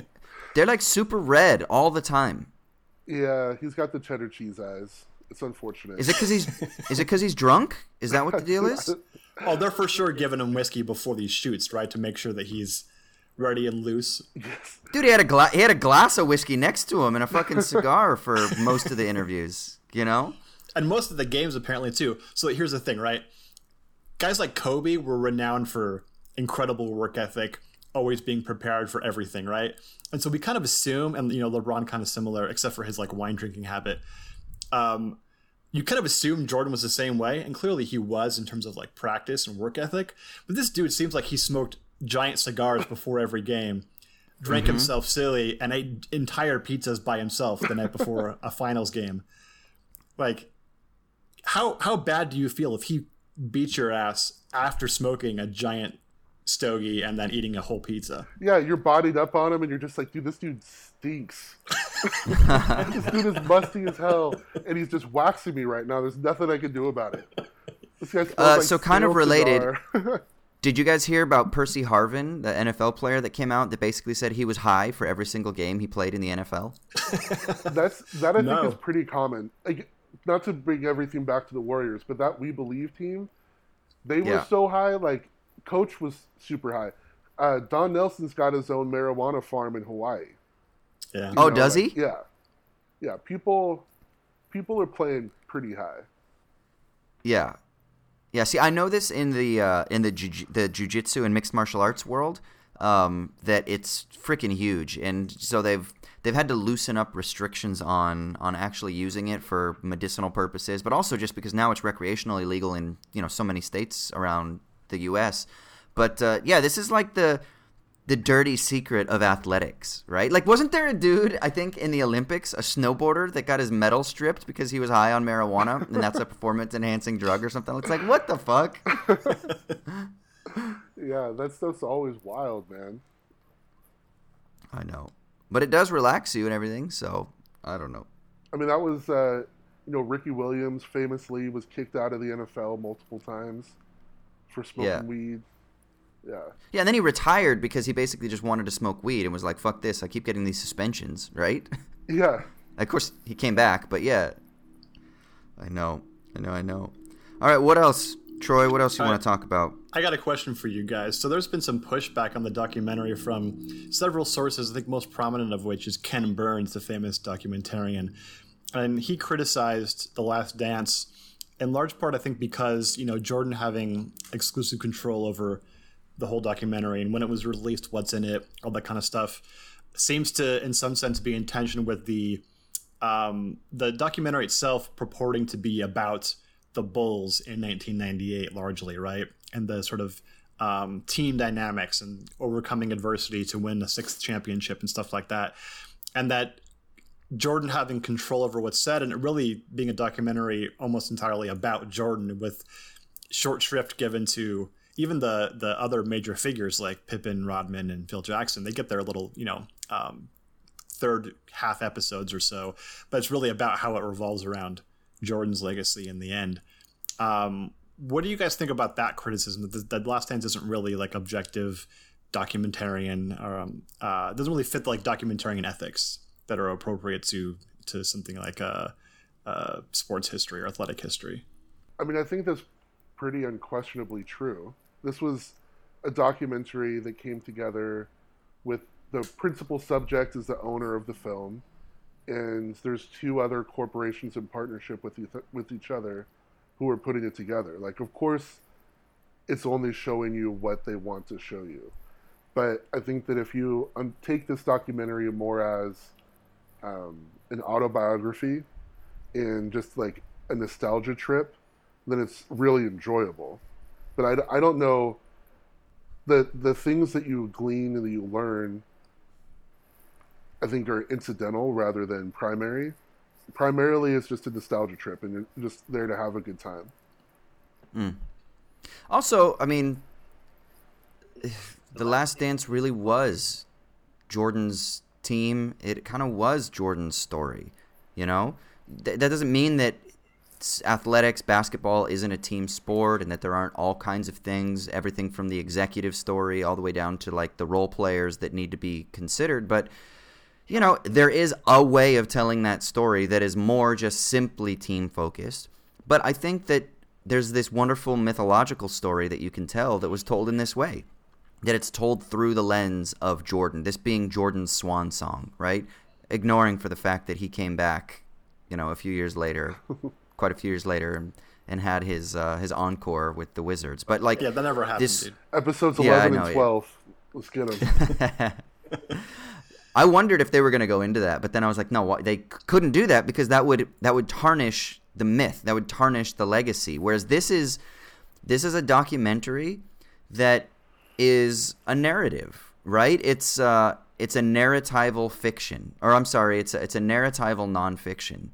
they're like super red all the time? Yeah, he's got the cheddar cheese eyes. It's unfortunate. Is it because he's is it because he's drunk? Is that what the deal is? oh, they're for sure giving him whiskey before these shoots, right, to make sure that he's ready and loose. Dude, he had a gla- he had a glass of whiskey next to him and a fucking cigar for most of the interviews. You know, and most of the games apparently too. So here's the thing, right? Guys like Kobe were renowned for incredible work ethic, always being prepared for everything, right? And so we kind of assume, and you know, LeBron kind of similar, except for his like wine drinking habit. Um, you kind of assume Jordan was the same way, and clearly he was in terms of like practice and work ethic. But this dude seems like he smoked giant cigars before every game, drank mm-hmm. himself silly, and ate entire pizzas by himself the night before a finals game. Like, how how bad do you feel if he beats your ass after smoking a giant stogie and then eating a whole pizza? Yeah, you're bodied up on him, and you're just like, dude, this dude stinks. this dude is musty as hell, and he's just waxing me right now. There's nothing I can do about it. Uh, like so kind of related. Did you guys hear about Percy Harvin, the NFL player that came out that basically said he was high for every single game he played in the NFL? That's that I no. think is pretty common. Like, not to bring everything back to the Warriors, but that We Believe team, they were yeah. so high. Like, coach was super high. Uh, Don Nelson's got his own marijuana farm in Hawaii. Yeah. You oh, know, does like, he? Yeah. Yeah. People, people are playing pretty high. Yeah. Yeah, see, I know this in the uh, in the ju- the jujitsu and mixed martial arts world um, that it's freaking huge, and so they've they've had to loosen up restrictions on on actually using it for medicinal purposes, but also just because now it's recreationally legal in you know so many states around the U.S. But uh, yeah, this is like the the dirty secret of athletics, right? Like, wasn't there a dude, I think, in the Olympics, a snowboarder that got his medal stripped because he was high on marijuana, and that's a performance enhancing drug or something? It's like, what the fuck? yeah, that stuff's always wild, man. I know, but it does relax you and everything. So I don't know. I mean, that was, uh, you know, Ricky Williams famously was kicked out of the NFL multiple times for smoking yeah. weed. Yeah. Yeah, and then he retired because he basically just wanted to smoke weed and was like, "Fuck this! I keep getting these suspensions." Right. Yeah. Of course, he came back, but yeah. I know. I know. I know. All right. What else, Troy? What else you want to talk about? I got a question for you guys. So there's been some pushback on the documentary from several sources. I think most prominent of which is Ken Burns, the famous documentarian, and he criticized The Last Dance in large part, I think, because you know Jordan having exclusive control over the whole documentary and when it was released, what's in it, all that kind of stuff, seems to, in some sense, be in tension with the um, the documentary itself purporting to be about the Bulls in 1998, largely, right, and the sort of um, team dynamics and overcoming adversity to win a sixth championship and stuff like that, and that Jordan having control over what's said and it really being a documentary almost entirely about Jordan with short shrift given to even the the other major figures like Pippen, Rodman, and Phil Jackson. They get their little you know um, third half episodes or so, but it's really about how it revolves around Jordan's legacy in the end. Um, what do you guys think about that criticism? That Last Dance isn't really like objective documentarian, or um, uh, doesn't really fit like documentarian ethics that are appropriate to to something like a, uh, uh, sports history or athletic history. I mean, I think that's pretty unquestionably true. This was a documentary that came together with the principal subject is the owner of the film, and there's two other corporations in partnership with with each other who are putting it together. Like, of course, it's only showing you what they want to show you, but I think that if you um, take this documentary more as um, an autobiography and just like a nostalgia trip, then it's really enjoyable. But I, I don't know the the things that you glean and that you learn. I think are incidental rather than primary. Primarily, it's just a nostalgia trip, and you're just there to have a good time. Mm. Also, I mean, the Last Dance really was Jordan's team, it kind of was Jordan's story. You know, Th- that doesn't mean that athletics, basketball isn't a team sport, and that there aren't all kinds of things, everything from the executive story all the way down to like the role players that need to be considered. But you know, there is a way of telling that story that is more just simply team focused. But I think that there's this wonderful mythological story that you can tell that was told in this way that it's told through the lens of Jordan, this being Jordan's swan song, right? Ignoring for the fact that he came back, you know, a few years later, quite a few years later, and, and had his uh, his encore with the Wizards. But like, yeah, that never happened. This, dude. Episodes eleven yeah, and twelve. Yeah. Let's get them. I wondered if they were going to go into that, but then I was like, no, they couldn't do that because that would that would tarnish the myth, that would tarnish the legacy. Whereas this is this is a documentary that is a narrative, right? It's uh, it's a narratival fiction, or I'm sorry, it's a, it's a narratival nonfiction,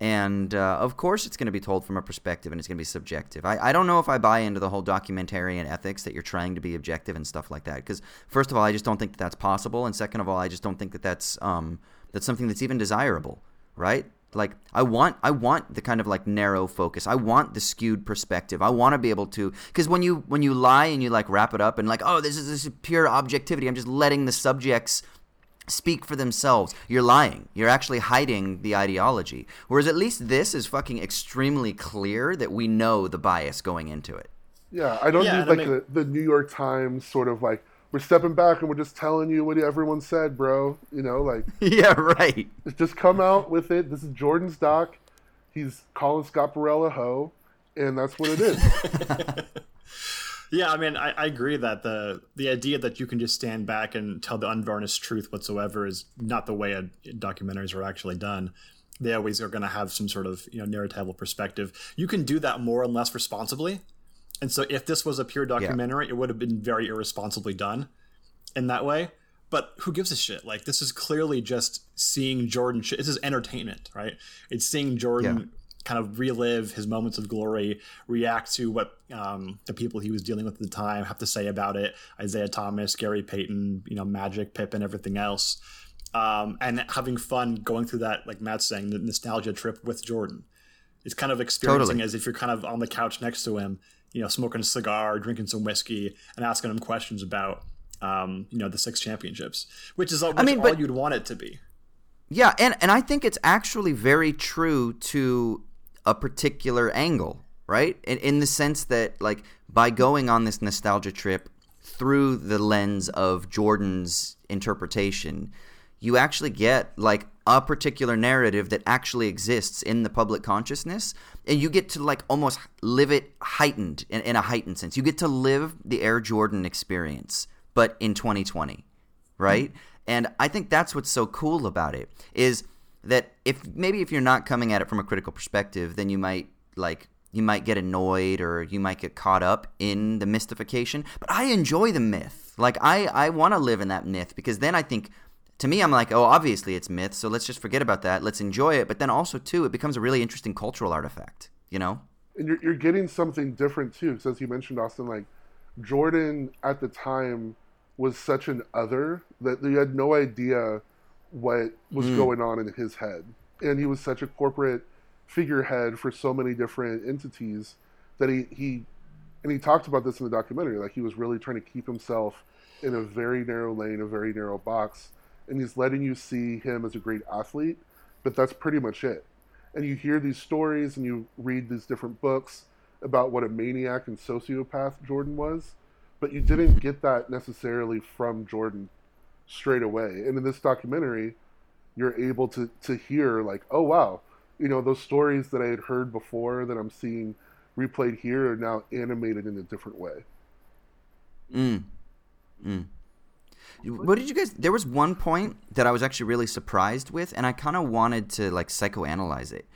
and uh, of course it's going to be told from a perspective, and it's going to be subjective. I, I don't know if I buy into the whole documentarian ethics that you're trying to be objective and stuff like that, because first of all, I just don't think that that's possible, and second of all, I just don't think that that's um, that's something that's even desirable, right? Like i want i want the kind of like narrow focus. I want the skewed perspective. I want to be able to because when you when you lie and you like wrap it up and like oh this is this is pure objectivity. I'm just letting the subjects speak for themselves. You're lying. You're actually hiding the ideology. Whereas at least this is fucking extremely clear that we know the bias going into it. Yeah i don't yeah, need like make... the, the new york times sort of like we're stepping back and we're just telling you what everyone said, bro. You know, like yeah, right. Just come out with it. This is Jordan's doc. He's calling Scott Burrell a hoe, and that's what it is. yeah, I mean, I, I, agree that the the idea that you can just stand back and tell the unvarnished truth whatsoever is not the way a, documentaries are actually done. They always are going to have some sort of you know narratival perspective. You can do that more and less responsibly and so if this was a pure documentary, yeah. it would have been very irresponsibly done in that way. But who gives a shit? Like this is clearly just seeing Jordan. Sh- this is entertainment, right? It's seeing Jordan yeah. kind of relive his moments of glory, react to what um, the people he was dealing with at the time have to say about it. Isiah Thomas, Gary Payton, you know, Magic, Pippen, everything else, um, and having fun going through that, like Matt's saying, the nostalgia trip with Jordan. It's kind of experiencing totally. as if you're kind of on the couch next to him you know, smoking a cigar, drinking some whiskey, and asking him questions about, um, you know, the six championships, which is which I mean, all you'd want it to be. Yeah, and and I think it's actually very true to a particular angle, right? In, in the sense that like by going on this nostalgia trip through the lens of Jordan's interpretation, you actually get like a particular narrative that actually exists in the public consciousness and you get to like almost live it heightened in, in a heightened sense. You get to live the air jordan experience but in 2020 right? Mm-hmm. and i think that's what's so cool about it is that if maybe if you're not coming at it from a critical perspective then you might like you might get annoyed or you might get caught up in the mystification. But i enjoy the myth. Like i i want to live in that myth because then i think to me, I'm like, oh, obviously it's myth, so let's just forget about that. Let's enjoy it. But then also, too, it becomes a really interesting cultural artifact, you know? And you're, you're getting something different, too, because as you mentioned, Austin, like, Jordan at the time was such an other that you had no idea what was mm. going on in his head. And he was such a corporate figurehead for so many different entities that he, he and he talked about this in the documentary, like he was really trying to keep himself in a very narrow lane, a very narrow box and he's letting you see him as a great athlete, but that's pretty much it. And you hear these stories and you read these different books about what a maniac and sociopath Jordan was, but you didn't get that necessarily from Jordan straight away. And in this documentary, you're able to to hear like, oh wow, you know, those stories that I had heard before that I'm seeing replayed here are now animated in a different way. Mm. Mm. What did you guys? There was one point that I was actually really surprised with, and I kind of wanted to like psychoanalyze it.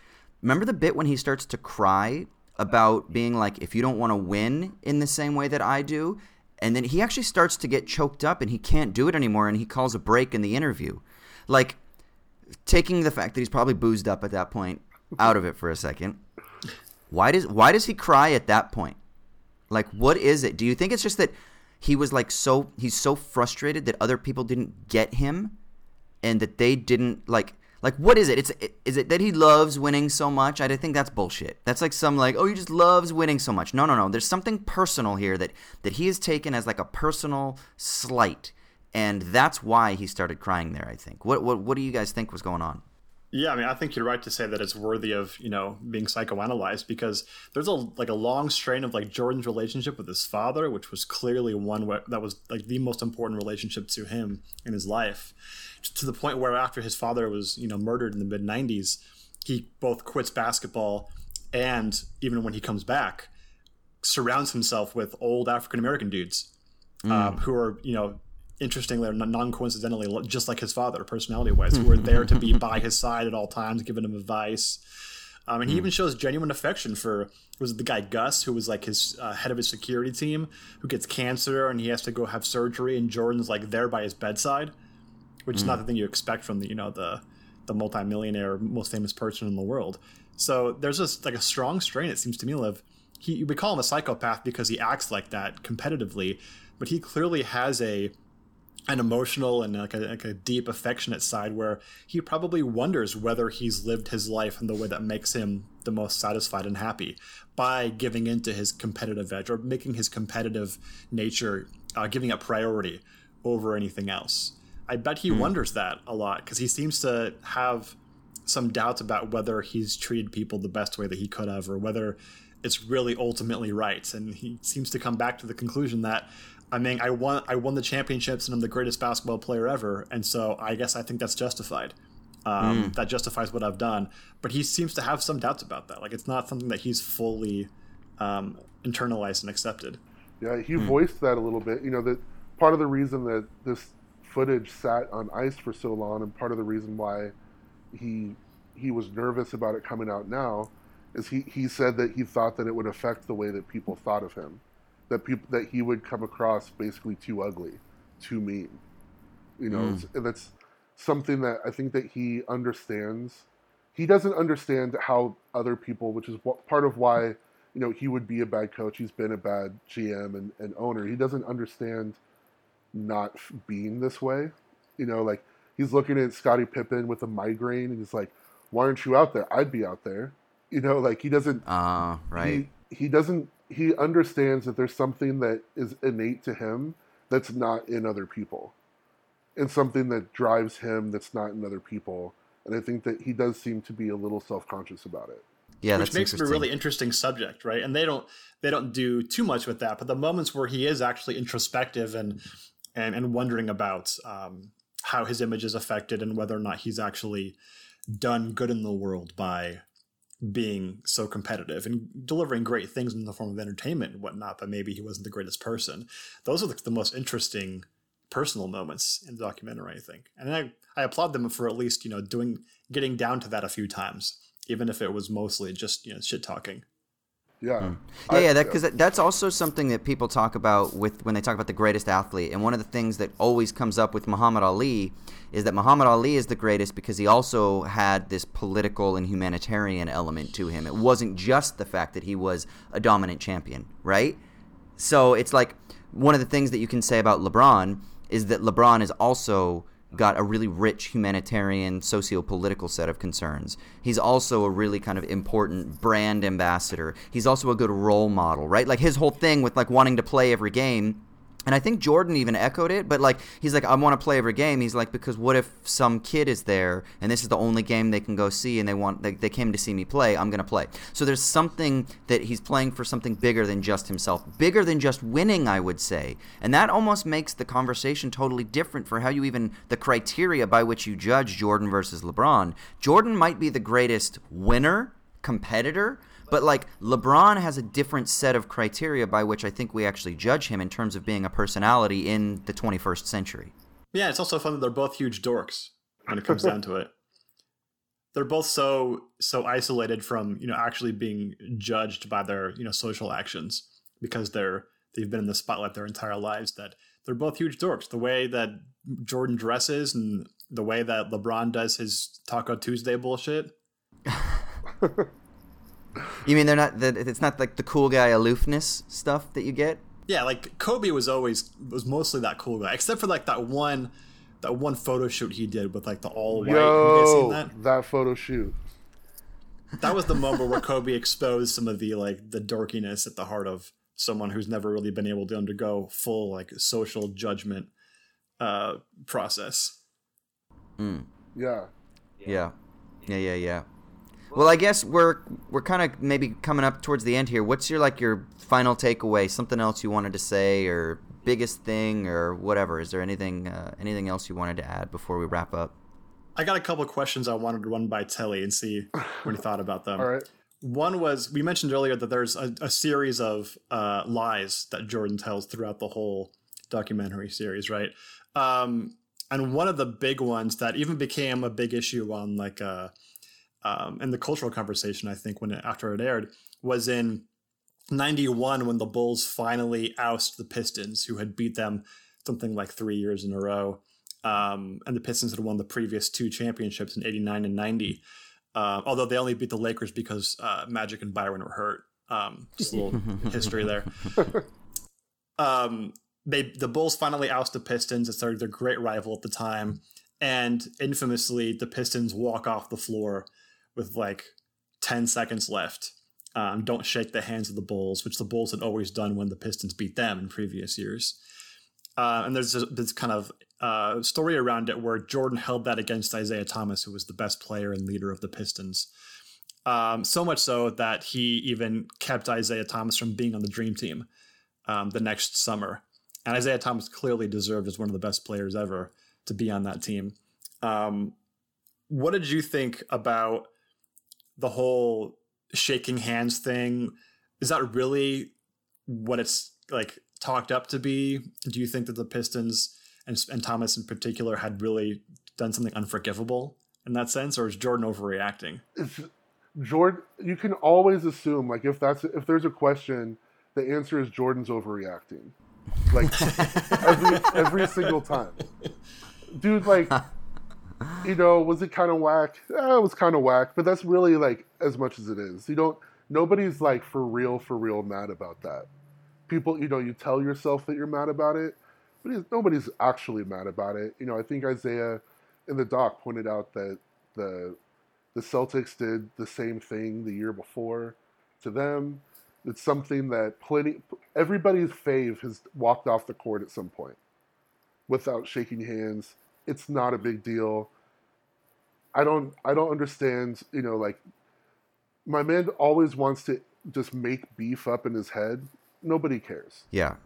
Remember the bit when he starts to cry about being like, if you don't want to win in the same way that I do, and then he actually starts to get choked up and he can't do it anymore, and he calls a break in the interview, like taking the fact that he's probably boozed up at that point out of it for a second. Why does why does he cry at that point? Like, what is it? Do you think it's just that he was like so he's so frustrated that other people didn't get him and that they didn't like like what is it? It's is it that he loves winning so much? I think that's bullshit. That's like some like oh he just loves winning so much. No no no. There's something personal here that that he has taken as like a personal slight and that's why he started crying there i think. What what, what do you guys think was going on yeah, I mean, I think you're right to say that it's worthy of you know being psychoanalyzed because there's a like a long strain of like Jordan's relationship with his father, which was clearly one where, that was like the most important relationship to him in his life, to the point where after his father was you know murdered in the mid '90s, he both quits basketball and even when he comes back, surrounds himself with old African American dudes mm. um, who are you know interestingly or non-coincidentally just like his father personality wise who are there to be by his side at all times giving him advice um, and he mm. even shows genuine affection for was the guy gus who was like his uh, head of his security team who gets cancer and he has to go have surgery and jordan's like there by his bedside which mm. is not hmm. the thing you expect from the you know the the multimillionaire most famous person in the world so there's just like a strong strain it seems to me of he we call him a psychopath because he acts like that competitively but he clearly has a an emotional and like a, like a, deep affectionate side where he probably wonders whether he's lived his life in the way that makes him the most satisfied and happy by giving into his competitive edge or making his competitive nature uh, giving it priority over anything else i bet he mm. wonders that a lot because he seems to have some doubts about whether he's treated people the best way that he could have or whether it's really ultimately right and he seems to come back to the conclusion that I mean, I won I won the championships and I'm the greatest basketball player ever, and so I guess I think that's justified. Um, mm. That justifies what I've done. But he seems to have some doubts about that. Like it's not something that he's fully um, internalized and accepted. Yeah, he mm. voiced that a little bit. You know that part of the reason that this footage sat on ice for so long, and part of the reason why he he was nervous about it coming out now, is he he said that he thought that it would affect the way that people thought of him that people that he would come across basically too ugly, too mean. You know, mm. and that's something that I think that he understands. He doesn't understand how other people, which is part of why you know he would be a bad coach. He's been a bad GM and, and owner. He doesn't understand not being this way. You know, like he's looking at Scottie Pippen with a migraine, and he's like, "Why aren't you out there? I'd be out there." You know, like he doesn't. Ah, uh, right. He, he doesn't he understands that there's something that is innate to him that's not in other people and something that drives him that's not in other people. And I think that he does seem to be a little self conscious about it. Yeah, which makes it a really interesting subject, right? And they don't they don't do too much with that, but the moments where he is actually introspective and and, and wondering about um, how his image is affected and whether or not he's actually done good in the world by being so competitive and delivering great things in the form of entertainment and whatnot, but maybe he wasn't the greatest person. Those are the, the most interesting personal moments in the documentary, I think. And I, I applaud them for at least, you know, doing getting down to that a few times, even if it was mostly just, you know, shit talking. Yeah. Mm. Yeah, yeah, that because that's also something that people talk about with when they talk about the greatest athlete. And one of the things that always comes up with Muhammad Ali is that Muhammad Ali is the greatest because he also had this political and humanitarian element to him. It wasn't just the fact that he was a dominant champion, right? So it's like one of the things that you can say about LeBron is that LeBron is also got a really rich humanitarian socio-political set of concerns. He's also a really kind of important brand ambassador. He's also a good role model, right? Like his whole thing with like wanting to play every game and I think Jordan even echoed it, but like he's like, I want to play every game. He's like, because what if some kid is there and this is the only game they can go see and they want they, they came to see me play, I'm gonna play. So there's something that he's playing for something bigger than just himself, bigger than just winning, I would say. And that almost makes the conversation totally different for how you even the criteria by which you judge Jordan versus LeBron. Jordan might be the greatest winner, competitor, but like LeBron has a different set of criteria by which I think we actually judge him in terms of being a personality in the 21st century. Yeah, it's also fun that they're both huge dorks when it comes down to it. They're both so so isolated from you know actually being judged by their you know social actions because they're they've been in the spotlight their entire lives that they're both huge dorks. The way that Jordan dresses and the way that LeBron does his Taco Tuesday bullshit. You mean they're not that it's not like the cool guy aloofness stuff that you get? Yeah, like Kobe was always was mostly that cool guy, except for like that one that one photo shoot he did with like the all white. Yo, that? that photo shoot. That was the moment where Kobe exposed some of the like the dorkiness at the heart of someone who's never really been able to undergo full like social judgment uh process. Mm. Yeah. Yeah. Yeah, yeah, yeah. Well, I guess we're we're kind of maybe coming up towards the end here. What's your like your final takeaway? Something else you wanted to say, or biggest thing, or whatever? Is there anything uh, anything else you wanted to add before we wrap up? I got a couple of questions I wanted to run by Telly and see what he thought about them. All right. One was we mentioned earlier that there's a, a series of uh, lies that Jordan tells throughout the whole documentary series, right? Um, and one of the big ones that even became a big issue on like uh, um, in the cultural conversation, I think, when it, after it aired, was in 91 when the Bulls finally oust the Pistons, who had beat them something like three years in a row. Um, and the Pistons had won the previous two championships in 89 and 90. Uh, although they only beat the Lakers because uh, Magic and Byron were hurt. Um, just a little history there. Um, they the Bulls finally oust the Pistons. It's their, their great rival at the time, and infamously, the Pistons walk off the floor with like 10 seconds left. Um, don't shake the hands of the Bulls, which the Bulls had always done when the Pistons beat them in previous years. Uh, and there's this kind of uh, story around it where Jordan held that against Isiah Thomas, who was the best player and leader of the Pistons. Um, so much so that he even kept Isiah Thomas from being on the Dream Team um, the next summer. And Isiah Thomas clearly deserved as one of the best players ever to be on that team. Um, what did you think about the whole shaking hands thing is that really what it's like talked up to be? Do you think that the Pistons and, and Thomas in particular had really done something unforgivable in that sense, or is Jordan overreacting? It's, Jordan, you can always assume like if that's if there's a question, the answer is Jordan's overreacting, like every every single time, dude. Like you know, was it kind of whack? Eh, it was kind of whack, but that's really like as much as it is. You don't. Nobody's like for real, for real mad about that. People, you know, you tell yourself that you're mad about it, but nobody's actually mad about it. You know, I think Isiah in the doc pointed out that the the Celtics did the same thing the year before to them. It's something that plenty everybody's fave has walked off the court at some point without shaking hands it's not a big deal. I don't I don't understand, you know, like my man always wants to just make beef up in his head. Nobody cares. Yeah.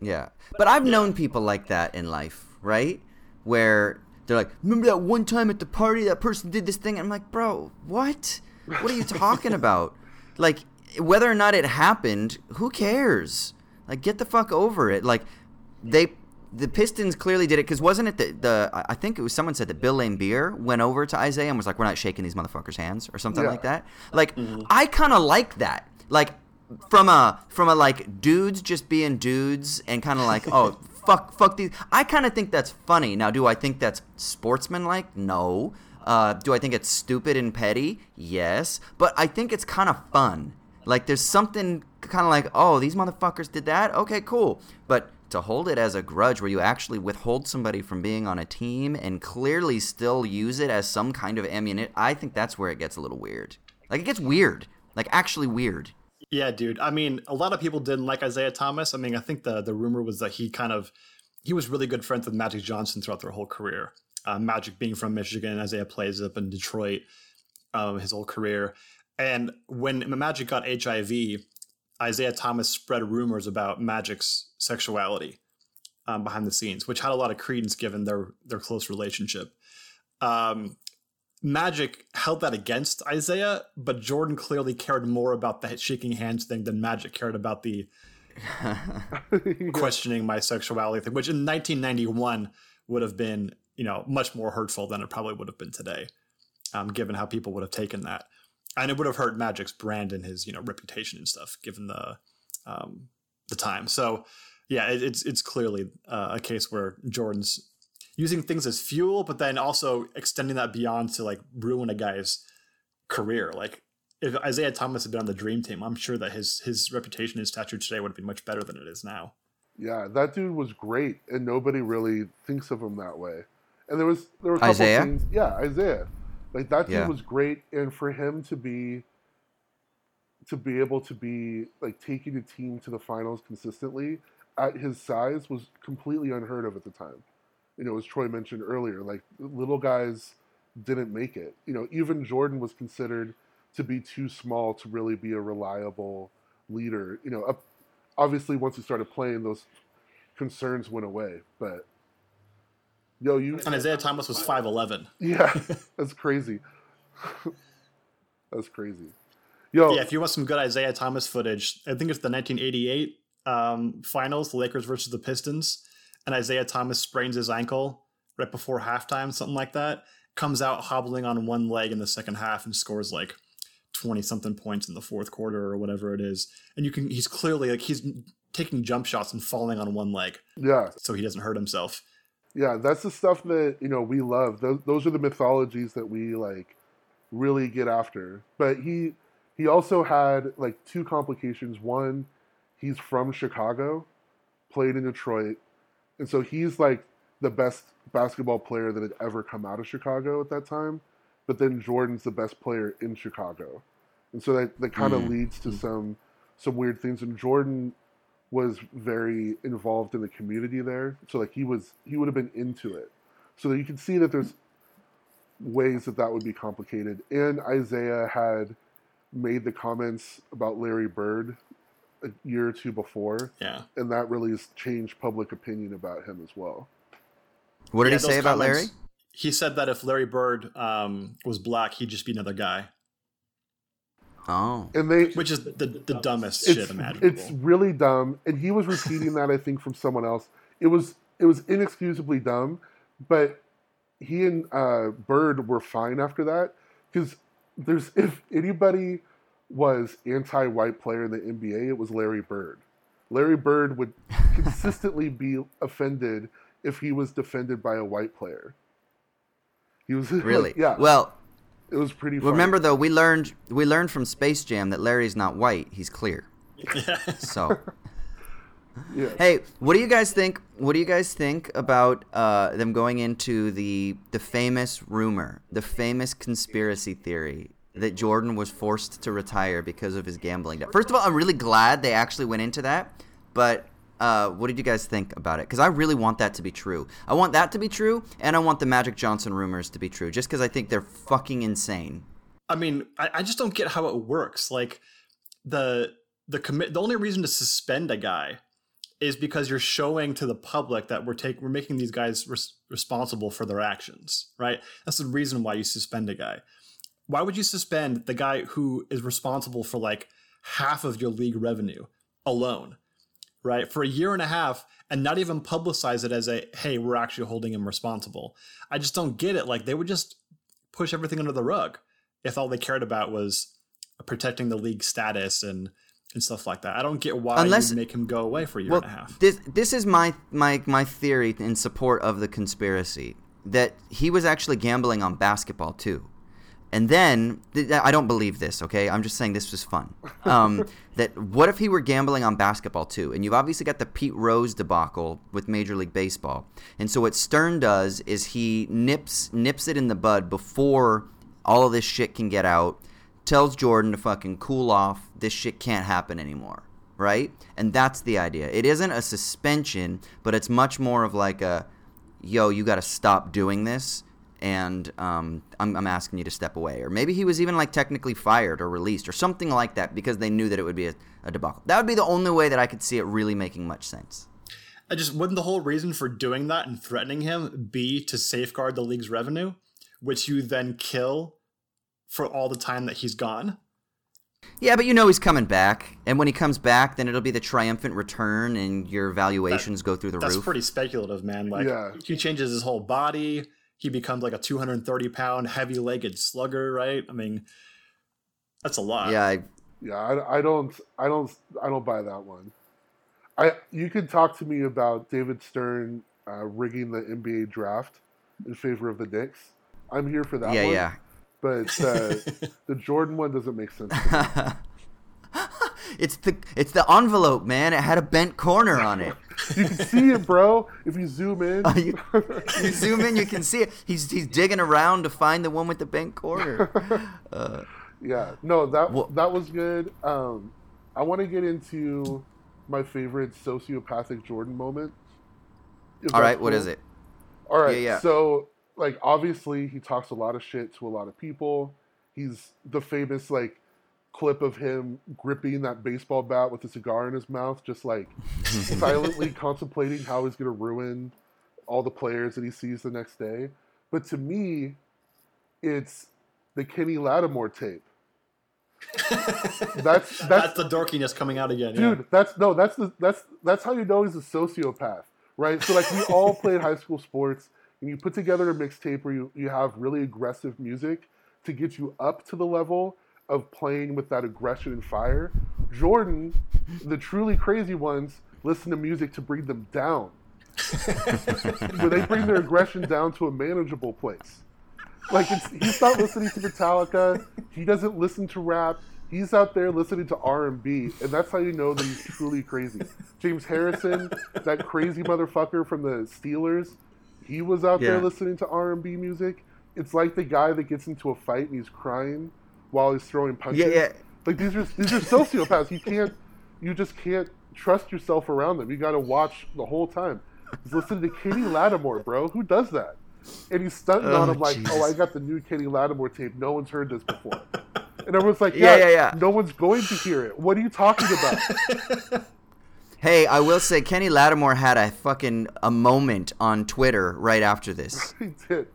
Yeah. But I've known people like that in life, right? Where they're like, remember that one time at the party that person did this thing? I'm like, bro, what? What are you talking about? Like, whether or not it happened, who cares? Like, get the fuck over it. Like, they, the Pistons clearly did it because wasn't it the, the, I think it was someone said that Bill Laimbeer went over to Isiah and was like, we're not shaking these motherfuckers' hands or something Yeah. like that. Like, I kind of like that. Like, from a from a like dudes just being dudes and kind of like oh fuck fuck these i kind of think that's funny. Now do i think that's sportsmanlike? No. Uh, do i think it's stupid and petty? Yes. But i think it's kind of fun. Like there's something kind of like oh these motherfuckers did that? Okay cool. But to hold it as a grudge where you actually withhold somebody from being on a team and clearly still use it as some kind of ammunition i think that's where it gets a little weird like it gets weird like actually weird Yeah, dude. I mean, a lot of people didn't like Isiah Thomas. I mean, I think the the rumor was that he kind of he was really good friends with Magic Johnson throughout their whole career. Uh, Magic being from Michigan, Isiah plays up in Detroit um, his whole career. And when Magic got HIV, Isiah Thomas spread rumors about Magic's sexuality um, behind the scenes, which had a lot of credence given their their close relationship. Um, Magic held that against Isiah, but Jordan clearly cared more about the shaking hands thing than Magic cared about the questioning my sexuality thing, which in 1991 would have been, you know, much more hurtful than it probably would have been today, um, given how people would have taken that, and it would have hurt Magic's brand and his, you know, reputation and stuff, given the um, the time. So, yeah, it, it's it's clearly uh, a case where Jordan's using things as fuel, but then also extending that beyond to like ruin a guy's career. Like if Isiah Thomas had been on the dream team, I'm sure that his his reputation and stature today would have been much better than it is now. Yeah, that dude was great, and nobody really thinks of him that way. And there was there were a couple Isiah? things. Yeah, Isiah. Like that dude Yeah. was great, and for him to be to be able to be like taking a team to the finals consistently at his size was completely unheard of at the time. You know, as Troy mentioned earlier, like little guys didn't make it. You know, even Jordan was considered to be too small to really be a reliable leader. You know, up, obviously once he started playing, those concerns went away. But yo, you And Isiah Thomas was 5'11. yeah, that's crazy. that's crazy. Yo, Yeah, if you want some good Isiah Thomas footage, I think it's the 1988 um, finals, the Lakers versus the Pistons, and Isiah Thomas sprains his ankle right before halftime, something like that. Comes out hobbling on one leg in the second half and scores like 20 something points in the fourth quarter or whatever it is. And you can, he's clearly like, he's taking jump shots and falling on one leg yeah, so he doesn't hurt himself. Yeah, that's the stuff that you know we love. Those, those are the mythologies that we like really get after. But he he also had like two complications. One, he's from Chicago, played in Detroit, and so he's like the best basketball player that had ever come out of Chicago at that time. But then Jordan's the best player in Chicago, and so that that kind of Mm. leads to some some weird things. And Jordan was very involved in the community there, so like he was he would have been into it. So that you can see that there's ways that that would be complicated. And Isiah had made the comments about Larry Bird a year or two before, Yeah. and that really has changed public opinion about him as well. What did Yeah, he say about comments- Larry? He said that if Larry Bird um, was black, he'd just be another guy, Oh, And they which is the, the dumbest it's, shit imaginable. it's really dumb and he was repeating that i think from someone else. It was it was inexcusably dumb but he and uh, bird were fine after that because there's if anybody was anti-white player in the nba it was larry bird. Larry bird would consistently be offended if he was defended by a white player. He was like, really? yeah. Well, it was pretty funny. remember though, we learned we learned from Space Jam that Larry's not white; he's clear. So. yeah. Hey, what do you guys think? What do you guys think about uh, them going into the the famous rumor, the famous conspiracy theory that Jordan was forced to retire because of his gambling debt? First of all, I'm really glad they actually went into that, but Uh, what did you guys think about it? Because I really want that to be true. I want that to be true, and I want the Magic Johnson rumors to be true, just because I think they're fucking insane. I mean, I, I just don't get how it works. Like the the commit. The only reason to suspend a guy is because you're showing to the public that we're taking we're making these guys res- responsible for their actions, right? That's the reason why you suspend a guy. Why would you suspend the guy who is responsible for like half of your league revenue alone? Right, for a year and a half and not even publicize it as a, hey, we're actually holding him responsible. I just don't get it. Like they would just push everything under the rug if all they cared about was protecting the league status and and stuff like that. I don't get why Unless, you make him go away for a year well, and a half. This this is my my my theory in support of the conspiracy that he was actually gambling on basketball too. And then I don't believe this. Okay, I'm just saying this was fun. Um, that what if he were gambling on basketball too? And you've obviously got the Pete Rose debacle with Major League Baseball. And so what Stern does is he nips nips it in the bud before all of this shit can get out. Tells Jordan to fucking cool off. This shit can't happen anymore. Right? And that's the idea. It isn't a suspension, but it's much more of like a, yo, you got to stop doing this and um, I'm, I'm, asking you to step away. Or maybe he was even like technically fired or released or something like that because they knew that it would be a, a debacle. That would be the only way that I could see it really making much sense. I just wouldn't the whole reason for doing that and threatening him be to safeguard the league's revenue, which you then kill for all the time that he's gone? Yeah, but you know he's coming back, and when he comes back, then it'll be the triumphant return, and your valuations that, go through the that's roof. That's pretty speculative, man. Like yeah. he changes his whole body he becomes like a 230 pound heavy legged slugger, right? I mean, that's a lot. Yeah. I, yeah, I, I, don't, I don't, I don't buy that one. I, you can talk to me about David Stern uh, rigging the NBA draft in favor of the Knicks. I'm here for that. Yeah, one. yeah. But uh, the Jordan one doesn't make sense. it's the it's the envelope, man. It had a bent corner on it. you can see it, bro. If you zoom in, uh, you, you, zoom in, you can see it. He's he's digging around to find the one with the bent corner. Uh, yeah, no, that well, that was good. Um, I want to get into my favorite sociopathic Jordan moment. All right, cool. what is it? All right, yeah, yeah. So, like, obviously, he talks a lot of shit to a lot of people. He's the famous like clip of him gripping that baseball bat with a cigar in his mouth, just like silently contemplating how he's going to ruin all the players that he sees the next day. But to me, it's the Kenny Lattimore tape. that's, that's that's the dorkiness coming out again, dude. Yeah. That's no, that's the that's that's how you know he's a sociopath, right? So like we all played high school sports, and you put together a mixtape where you you have really aggressive music to get you up to the level of playing with that aggression and fire. Jordan, the truly crazy ones, listen to music to bring them down. Where they bring their aggression down to a manageable place. Like he's not listening to Metallica. He doesn't listen to rap. He's out there listening to R and B, and that's how you know that he's truly crazy. James Harrison, that crazy motherfucker from the Steelers, he was out yeah. there listening to R and B music. It's like the guy that gets into a fight and he's crying while he's throwing punches. Yeah, yeah. Like these are these are sociopaths. You can't, you just can't trust yourself around them. You got to watch the whole time. He's listening to Kenny Lattimore, bro. Who does that? And he's stunting oh, on him like, oh, I got the new Kenny Lattimore tape. No one's heard this before. And everyone's like, yeah, yeah, yeah, yeah. No one's going to hear it. What are you talking about? Hey, I will say Kenny Lattimore had a fucking a moment on Twitter right after this. he did.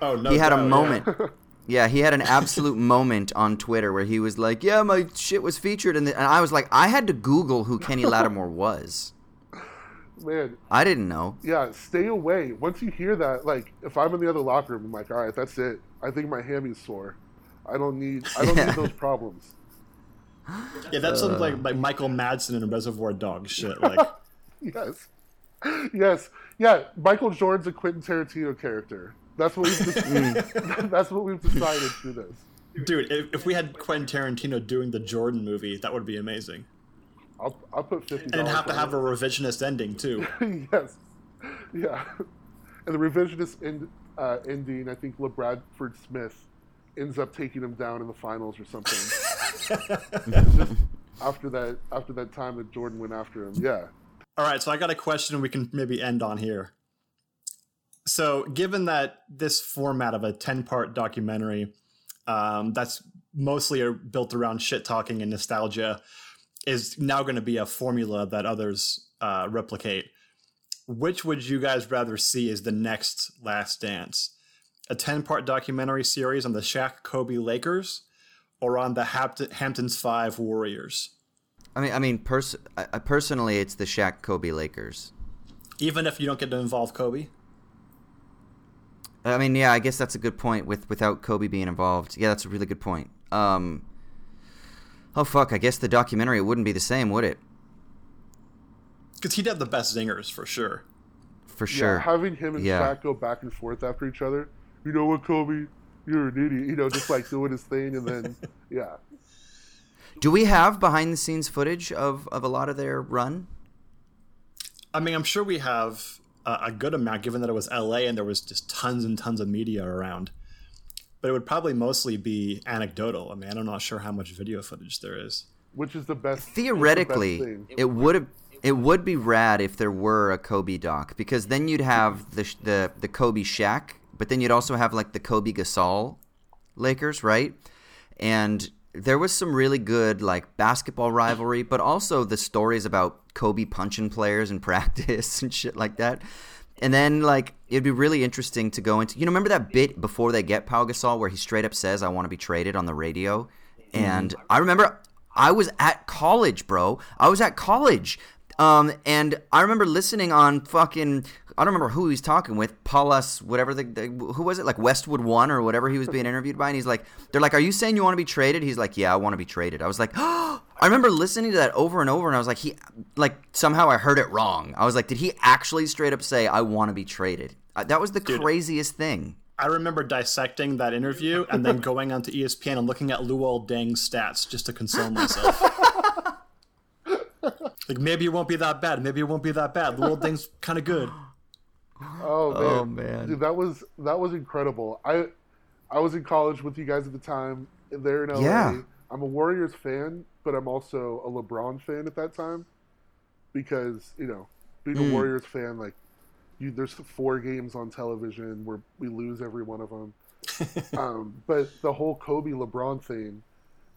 Oh no. He had a moment. Yeah. Yeah, he had an absolute moment on Twitter where he was like, "Yeah, my shit was featured," and, the, and I was like, I had to Google who Kenny Lattimore was. Man, I didn't know. Yeah, stay away. Once you hear that, like, if I'm in the other locker room, I'm like, all right, that's it. I think my hammy's sore. I don't need. I don't yeah. need those problems. Yeah, that's uh, something like like Michael Madsen in a Reservoir Dogs shit. Like, yes, yes, yeah. Michael Jordan's a Quentin Tarantino character. That's what we've decided. that's what we've decided through this. Dude, if, if, we had Quentin Tarantino doing the Jordan movie, that would be amazing. I'll, I'll put fifty. And have to have it. a revisionist ending too. yes, yeah, and the revisionist end, uh, ending. I think LaBradford Smith ends up taking him down in the finals or something. after that, after that time that Jordan went after him, yeah. All right, so I got a question we can maybe end on here. So, given that this format of a 10 part documentary um, that's mostly built around shit talking and nostalgia is now going to be a formula that others uh, replicate, which would you guys rather see as the next Last Dance? A 10 part documentary series on the Shaq Kobe Lakers or on the Hamptons 5 Warriors? I mean, I mean, pers- I, personally, it's the Shaq Kobe Lakers. Even if you don't get to involve Kobe. I mean, yeah, I guess that's a good point. With without Kobe being involved, yeah, that's a really good point. Um, oh fuck, I guess the documentary wouldn't be the same, would it? Because he'd have the best zingers for sure. For sure. Yeah, having him and yeah. Shaq go back and forth after each other. You know what, Kobe? You're an idiot. You know, just like doing his thing, and then yeah. Do we have behind the scenes footage of of a lot of their run? I mean, I'm sure we have a, good amount, given that it was LA and there was just tons and tons of media around. But it would probably mostly be anecdotal. I mean, I'm not sure how much video footage there is. Which is the best? Theoretically, the best it would have. It would be rad if there were a Kobe doc because then you'd have the the the Kobe Shaq, but then you'd also have like the Kobe Gasol Lakers, right? And there was some really good like basketball rivalry, but also the stories about Kobe punching players in practice and shit like that. And then like it'd be really interesting to go into. You know, remember that bit before they get Pau Gasol where he straight up says, "I want to be traded" on the radio. And mm. I remember I was at college, bro. I was at college. Um, and I remember listening on fucking I don't remember who he's talking with, Paulus, whatever the, the, who was it, like Westwood One or whatever he was being interviewed by, and he's like, they're like, are you saying you want to be traded? He's like, yeah, I want to be traded. I was like, oh, I remember listening to that over and over, and I was like, he, like somehow I heard it wrong. I was like, did he actually straight up say I want to be traded? Uh, that was the Dude, craziest thing. I remember dissecting that interview and then going onto ESPN and looking at Luol Deng's stats just to console myself. like maybe it won't be that bad. Maybe it won't be that bad. Luol Deng's kind of good. Oh man. oh man, Dude, that was that was incredible. I I was in college with you guys at the time. There in LA. Yeah. I'm a Warriors fan, but I'm also a LeBron fan at that time because you know being mm. a Warriors fan, like you, there's four games on television where we lose every one of them. um, but the whole Kobe LeBron thing,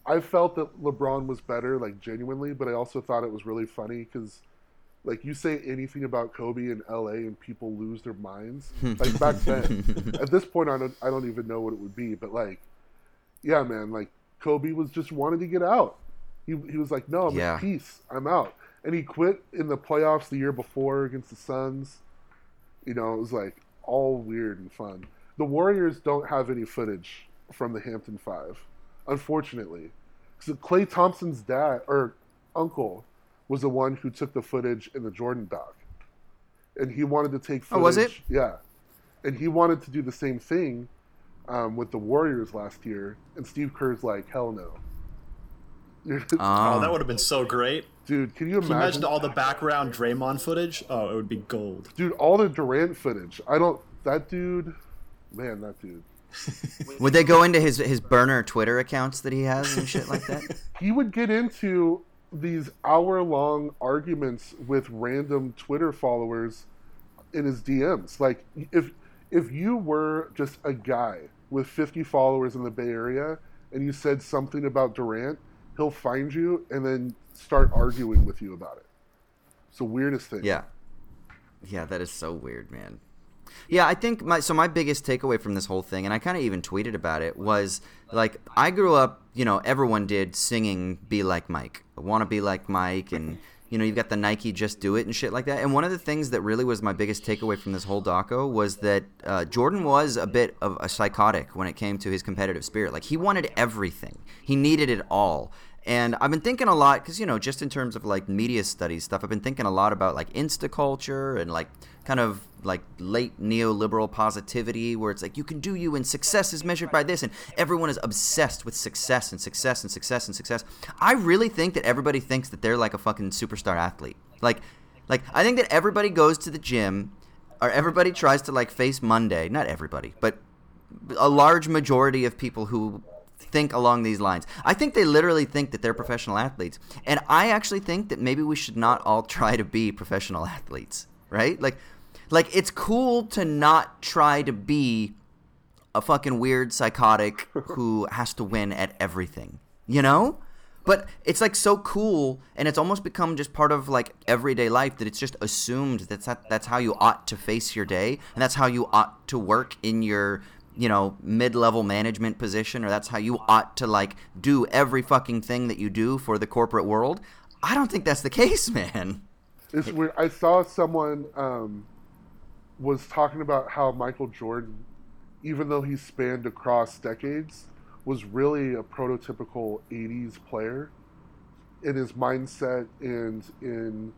I felt that LeBron was better, like genuinely, but I also thought it was really funny because like you say anything about Kobe in LA and people lose their minds. Hmm. like back then, at this point, I don't, I don't even know what it would be. But like, yeah, man, like Kobe was just wanted to get out. He, he was like, no, I'm yeah. at peace. I'm out. And he quit in the playoffs the year before against the Suns. You know, it was like all weird and fun. The Warriors don't have any footage from the Hampton Five, unfortunately. Because Klay Thompson's dad or uncle was the one who took the footage in the Jordan doc, and he wanted to take. Footage, oh, was it? Yeah, and he wanted to do the same thing um, with the Warriors last year, and Steve Kerr's like, "Hell no." oh, that would have been so great. Dude, can you imagine? Can you imagine all the background Draymond footage? Oh, it would be gold. Dude, all the Durant footage. I don't. That dude, man, that dude. would they go into his his burner Twitter accounts that he has and shit like that? he would get into these hour long arguments with random Twitter followers in his DMs. Like if if you were just a guy with 50 followers in the Bay Area and you said something about Durant, he'll find you and then start arguing with you about it. It's the weirdest thing. Yeah. Yeah, that is so weird, man. Yeah, I think my so my biggest takeaway from this whole thing, and I kind of even tweeted about it, was like I grew up, you know, everyone did singing "Be Like Mike," "Want to Be Like Mike," and you know, you've got the Nike "Just Do It" and shit like that. And one of the things that really was my biggest takeaway from this whole doco was that uh, Jordan was a bit of a psychotic when it came to his competitive spirit. Like he wanted everything, he needed it all, and I've been thinking a lot because, you know, just in terms of like media studies stuff, I've been thinking a lot about like insta culture and like kind of like late neoliberal positivity where it's like you can do you and success is measured by this and everyone is obsessed with success and success and success and success. I really think that everybody thinks that they're like a fucking superstar athlete. Like like I think that everybody goes to the gym or everybody tries to like face Monday, not everybody, but a large majority of people who think along these lines. I think they literally think that they're professional athletes. And I actually think that maybe we should not all try to be professional athletes, right? Like like it's cool to not try to be a fucking weird psychotic who has to win at everything. You know? But it's like so cool, and it's almost become just part of like everyday life that it's just assumed that that's, that's how you ought to face your day, and that's how you ought to work in your you know mid-level management position or that's how you ought to like do every fucking thing that you do for the corporate world i don't think that's the case man it's weird i saw someone um, was talking about how michael jordan even though he spanned across decades was really a prototypical 80s player in his mindset and in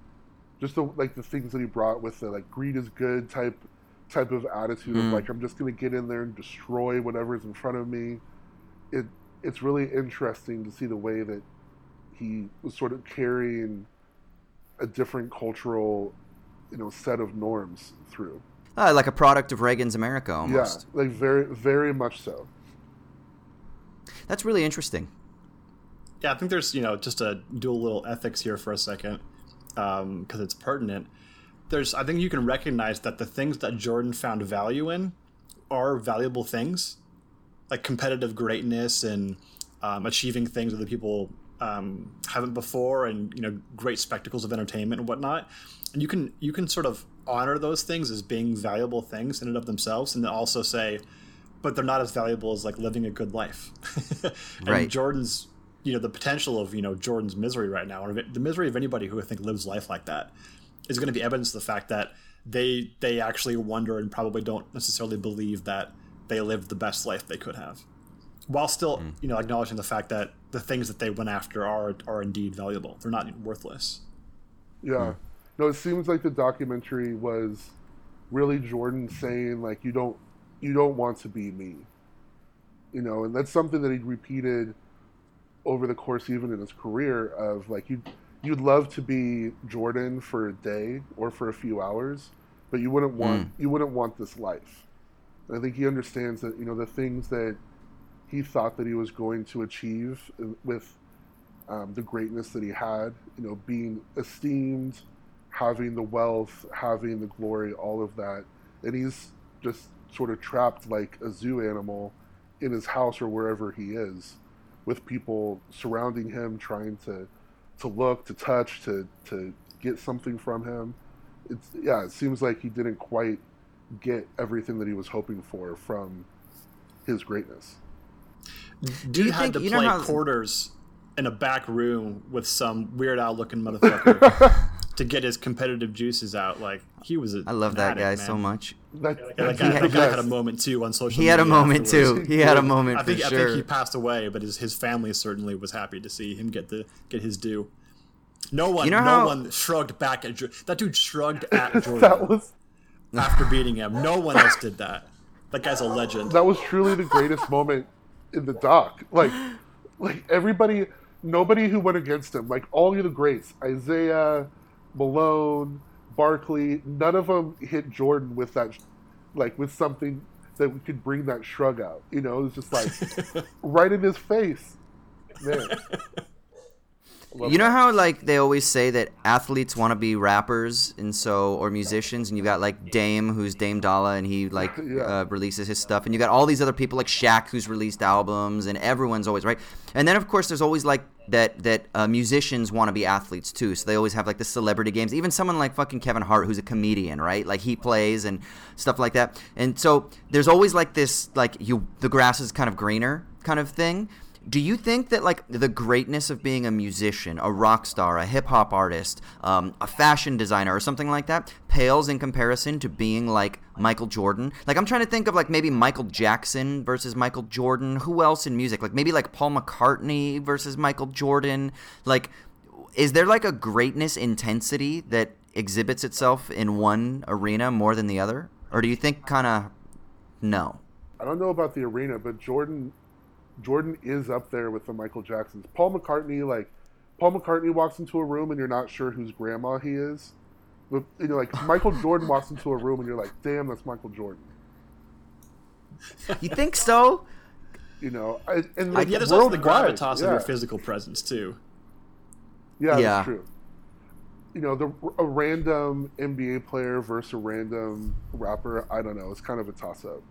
just the, like the things that he brought with the like greed is good type type of attitude mm. of like I'm just going to get in there and destroy whatever's in front of me. It it's really interesting to see the way that he was sort of carrying a different cultural, you know, set of norms through. Uh, like a product of Reagan's America, almost. Yeah, like very, very much so. That's really interesting. Yeah, I think there's you know just to do a little ethics here for a second because um, it's pertinent there's I think you can recognize that the things that Jordan found value in are valuable things, like competitive greatness and um, achieving things that the people um, haven't before, and you know great spectacles of entertainment and whatnot. And you can you can sort of honor those things as being valuable things in and of themselves, and then also say, but they're not as valuable as like living a good life. and right. Jordan's you know the potential of you know Jordan's misery right now, or the misery of anybody who I think lives life like that is going to be evidence of the fact that they they actually wonder and probably don't necessarily believe that they lived the best life they could have, while still mm. you know acknowledging the fact that the things that they went after are are indeed valuable. They're not worthless. Yeah, mm. no, it seems like the documentary was really Jordan saying like you don't you don't want to be me, you know, and that's something that he repeated over the course even in his career of like you you'd love to be Jordan for a day or for a few hours, but you wouldn't want mm. you wouldn't want this life. And I think he understands that you know the things that he thought that he was going to achieve with um, the greatness that he had, you know, being esteemed, having the wealth, having the glory, all of that, and he's just sort of trapped like a zoo animal in his house or wherever he is, with people surrounding him trying to to look, to touch, to to get something from him. It's yeah, it seems like he didn't quite get everything that he was hoping for from his greatness. Do you had to you play how... quarters in a back room with some weird Al looking motherfucker to get his competitive juices out. Like he was a I love that guy man. so much. That, yeah, that guy, that guy had a moment too on social. He had a moment afterwards. too. He had a moment. I think I think he passed away, but his his family certainly was happy to see him get the get his due. No one, you know no how... one shrugged back at that dude. Shrugged at Jordan that was... after beating him. No one else did that. That guy's a legend. That was truly the greatest moment in the doc. Like, like everybody, nobody who went against him. Like all of the greats, Isiah, Malone, Barkley. None of them hit Jordan with that, like with something that we could bring that shrug out. You know, it was just like right in his face. Man. You know that. how like they always say that athletes want to be rappers and so or musicians, and you got like Dame who's Dame Dolla and he like yeah. uh, releases his stuff, and you got all these other people like Shaq who's released albums, and everyone's always right. And then of course there's always like that that uh, musicians want to be athletes too, so they always have like the celebrity games. Even someone like fucking Kevin Hart who's a comedian, right? Like he plays and stuff like that. And so there's always like this like you the grass is kind of greener kind of thing do you think that like the greatness of being a musician, a rock star, a hip hop artist, um, a fashion designer, or something like that pales in comparison to being like Michael Jordan? Like I'm trying to think of like maybe Michael Jackson versus Michael Jordan. Who else in music? Like maybe like Paul McCartney versus Michael Jordan. Like, is there like a greatness intensity that exhibits itself in one arena more than the other, or do you think kind of no? I don't know about the arena, but Jordan Jordan is up there with the Michael Jacksons. Paul McCartney, like Paul McCartney walks into a room and you're not sure whose grandma he is. But you know, like Michael Jordan walks into a room and you're like, damn, that's Michael Jordan. You think so? You know, I, and Like, like yeah, there's also the worldwide, gravitas yeah. of your physical presence too. Yeah, Yeah. that's true. You know, the a random NBA player versus a random rapper. I don't know. It's kind of a toss up.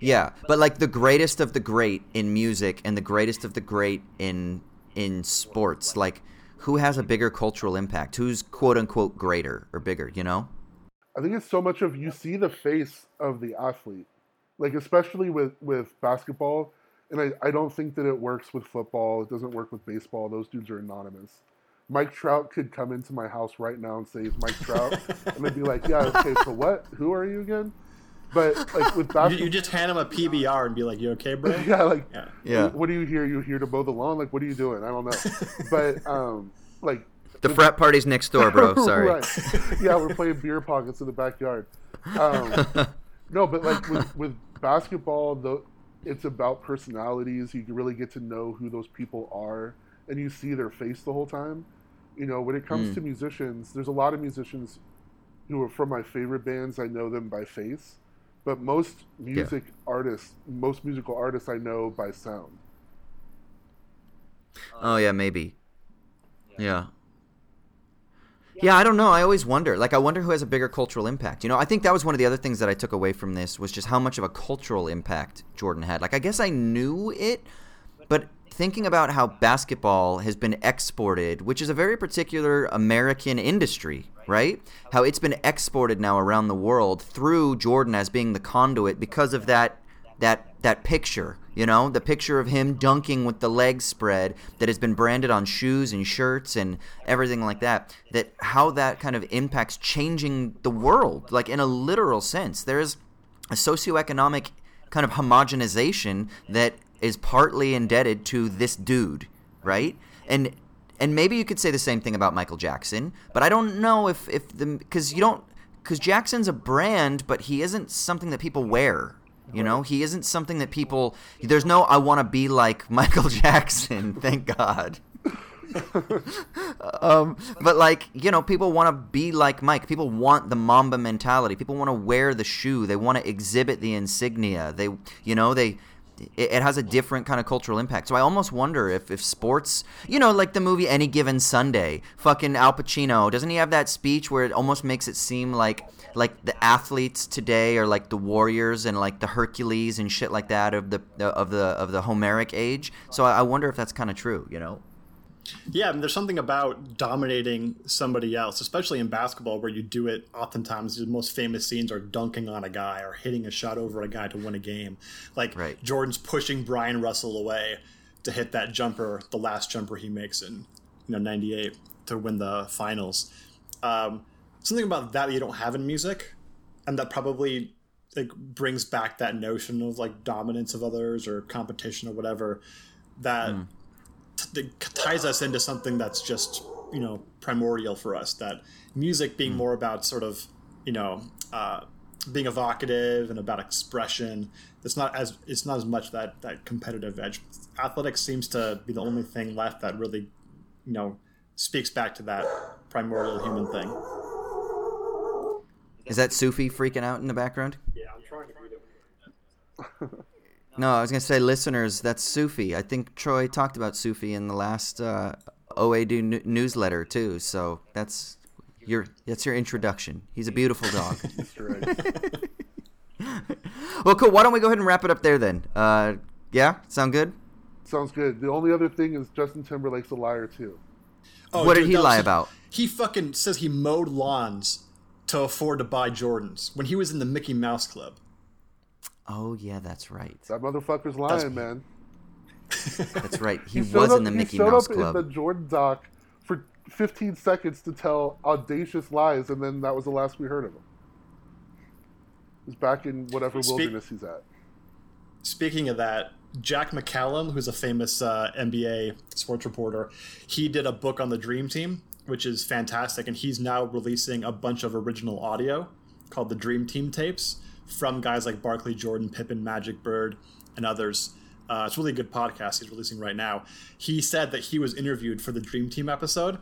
Yeah, but like the greatest of the great in music and the greatest of the great in in sports, like who has a bigger cultural impact? Who's quote unquote greater or bigger, you know? I think it's so much of you see the face of the athlete, like especially with with basketball, and I, I don't think that it works with football. It doesn't work with baseball. Those dudes are anonymous. Mike Trout could come into my house right now and say he's Mike Trout, and I'd be like, yeah, okay, so what? Who are you again? But like with You, basketball, you just hand him a PBR and be like, "You okay, bro?" yeah, like Yeah. Yeah. what are you here? You here to mow the lawn? Like what are you doing? I don't know. but um, like The frat party's next door, bro. Sorry. right. Yeah, we're playing beer pockets in the backyard. Um, no, but like with, with basketball, though, it's about personalities. You really get to know who those people are, and you see their face the whole time. You know, when it comes Mm. to musicians, there's a lot of musicians who are from my favorite bands. I know them by face, but most music artists, most musical artists, I know by sound. Oh yeah, maybe. Yeah. Yeah, I don't know. I always wonder. Like, I wonder who has a bigger cultural impact. You know, I think that was one of the other things that I took away from this was just how much of a cultural impact Jordan had. Like, I guess I knew it, but thinking about how basketball has been exported, which is a very particular American industry, right? How it's been exported now around the world through Jordan as being the conduit because of that that that picture, you know, the picture of him dunking with the legs spread that has been branded on shoes and shirts and everything like that. That how that kind of impacts changing the world, like in a literal sense. There's a socioeconomic kind of homogenization that is partly indebted to this dude, right? And and maybe you could say the same thing about Michael Jackson, but I don't know if if the because you don't because Jackson's a brand, but he isn't something that people wear. You know, he isn't something that people. There's no I want to be like Michael Jackson. Thank God. um, but like you know, people want to be like Mike. People want the Mamba mentality. People want to wear the shoe. They want to exhibit the insignia. They, you know, they. It, it has a different kind of cultural impact. So I almost wonder if, if sports, you know, like the movie Any Given Sunday, fucking Al Pacino, doesn't he have that speech where it almost makes it seem like like the athletes today are like the warriors and like the Hercules and shit like that of the of the of the Homeric age. So I I wonder if that's kind of true. You know. Yeah, I mean, there's something about dominating somebody else, especially in basketball, where you do it oftentimes. The most famous scenes are dunking on a guy or hitting a shot over a guy to win a game. Like Right. Jordan's pushing Bryon Russell away to hit that jumper, the last jumper he makes in you know '98 to win the finals. Um, something about that you don't have in music, and that probably like brings back that notion of like dominance of others or competition or whatever that that ties us into something that's just you know primordial for us that music being more about sort of you know uh, being evocative and about expression it's not as it's not as much that that competitive edge. Athletics seems to be the only thing left that really you know speaks back to that primordial human thing. Is that Sufi freaking out in the background? yeah i'm trying to read it No, I was gonna say, listeners, that's Sufi. I think Troy talked about Sufi in the last uh, OADU n- newsletter too. So that's your that's your introduction. He's a beautiful dog. Easter egg. well, cool. Why don't we go ahead and wrap it up there then? Uh, yeah, sound good? Sounds good. The only other thing is Justin Timberlake's a liar too. Oh, What did he that lie about? He fucking says he mowed lawns to afford to buy Jordans when he was in the Mickey Mouse Club. Oh yeah, that's right. That motherfucker's lying, man. That's right. He, showed was up- in the Mickey Mouse Club. he Mickey showed Mouse up in the Jordan doc for 15 seconds to tell audacious lies, and then that was the last we heard of him. He's back in whatever Speak- wilderness he's at. Speaking of that, Jack McCallum, who's a famous uh, NBA sports reporter, he did a book on the Dream Team, which is fantastic, and he's now releasing a bunch of original audio called the Dream Team tapes from guys like Barkley, Jordan, Pippen, Magic Bird, and others. Uh, it's really a good podcast he's releasing right now. He said that he was interviewed for the Dream Team episode,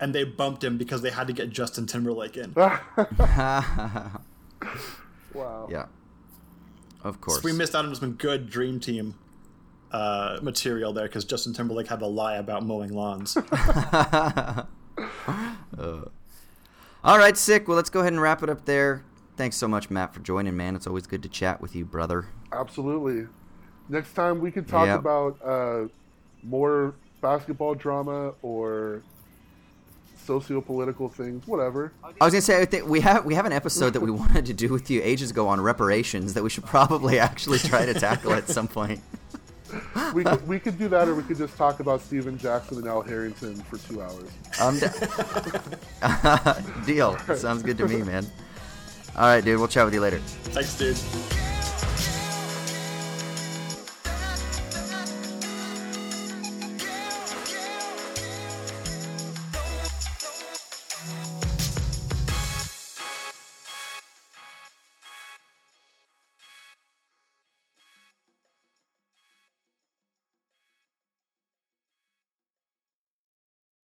and they bumped him because they had to get Justin Timberlake in. Wow. yeah, of course. we missed out on some good Dream Team uh, material there because Justin Timberlake had to lie about mowing lawns. uh. All right, sick. Well, let's go ahead and wrap it up there. Thanks so much, Matt, for joining, man. It's always good to chat with you, brother. Absolutely. Next time we can talk yep. about uh, more basketball drama or socio-political things, whatever. I was gonna say, I think we have we have an episode that we wanted to do with you ages ago on reparations that we should probably actually try to tackle at some point. we could, we could do that, or we could just talk about Stephen Jackson and Al Harrington for two hours. Um, deal. Right. Sounds good to me, man. All right, dude. We'll chat with you later. Thanks, dude.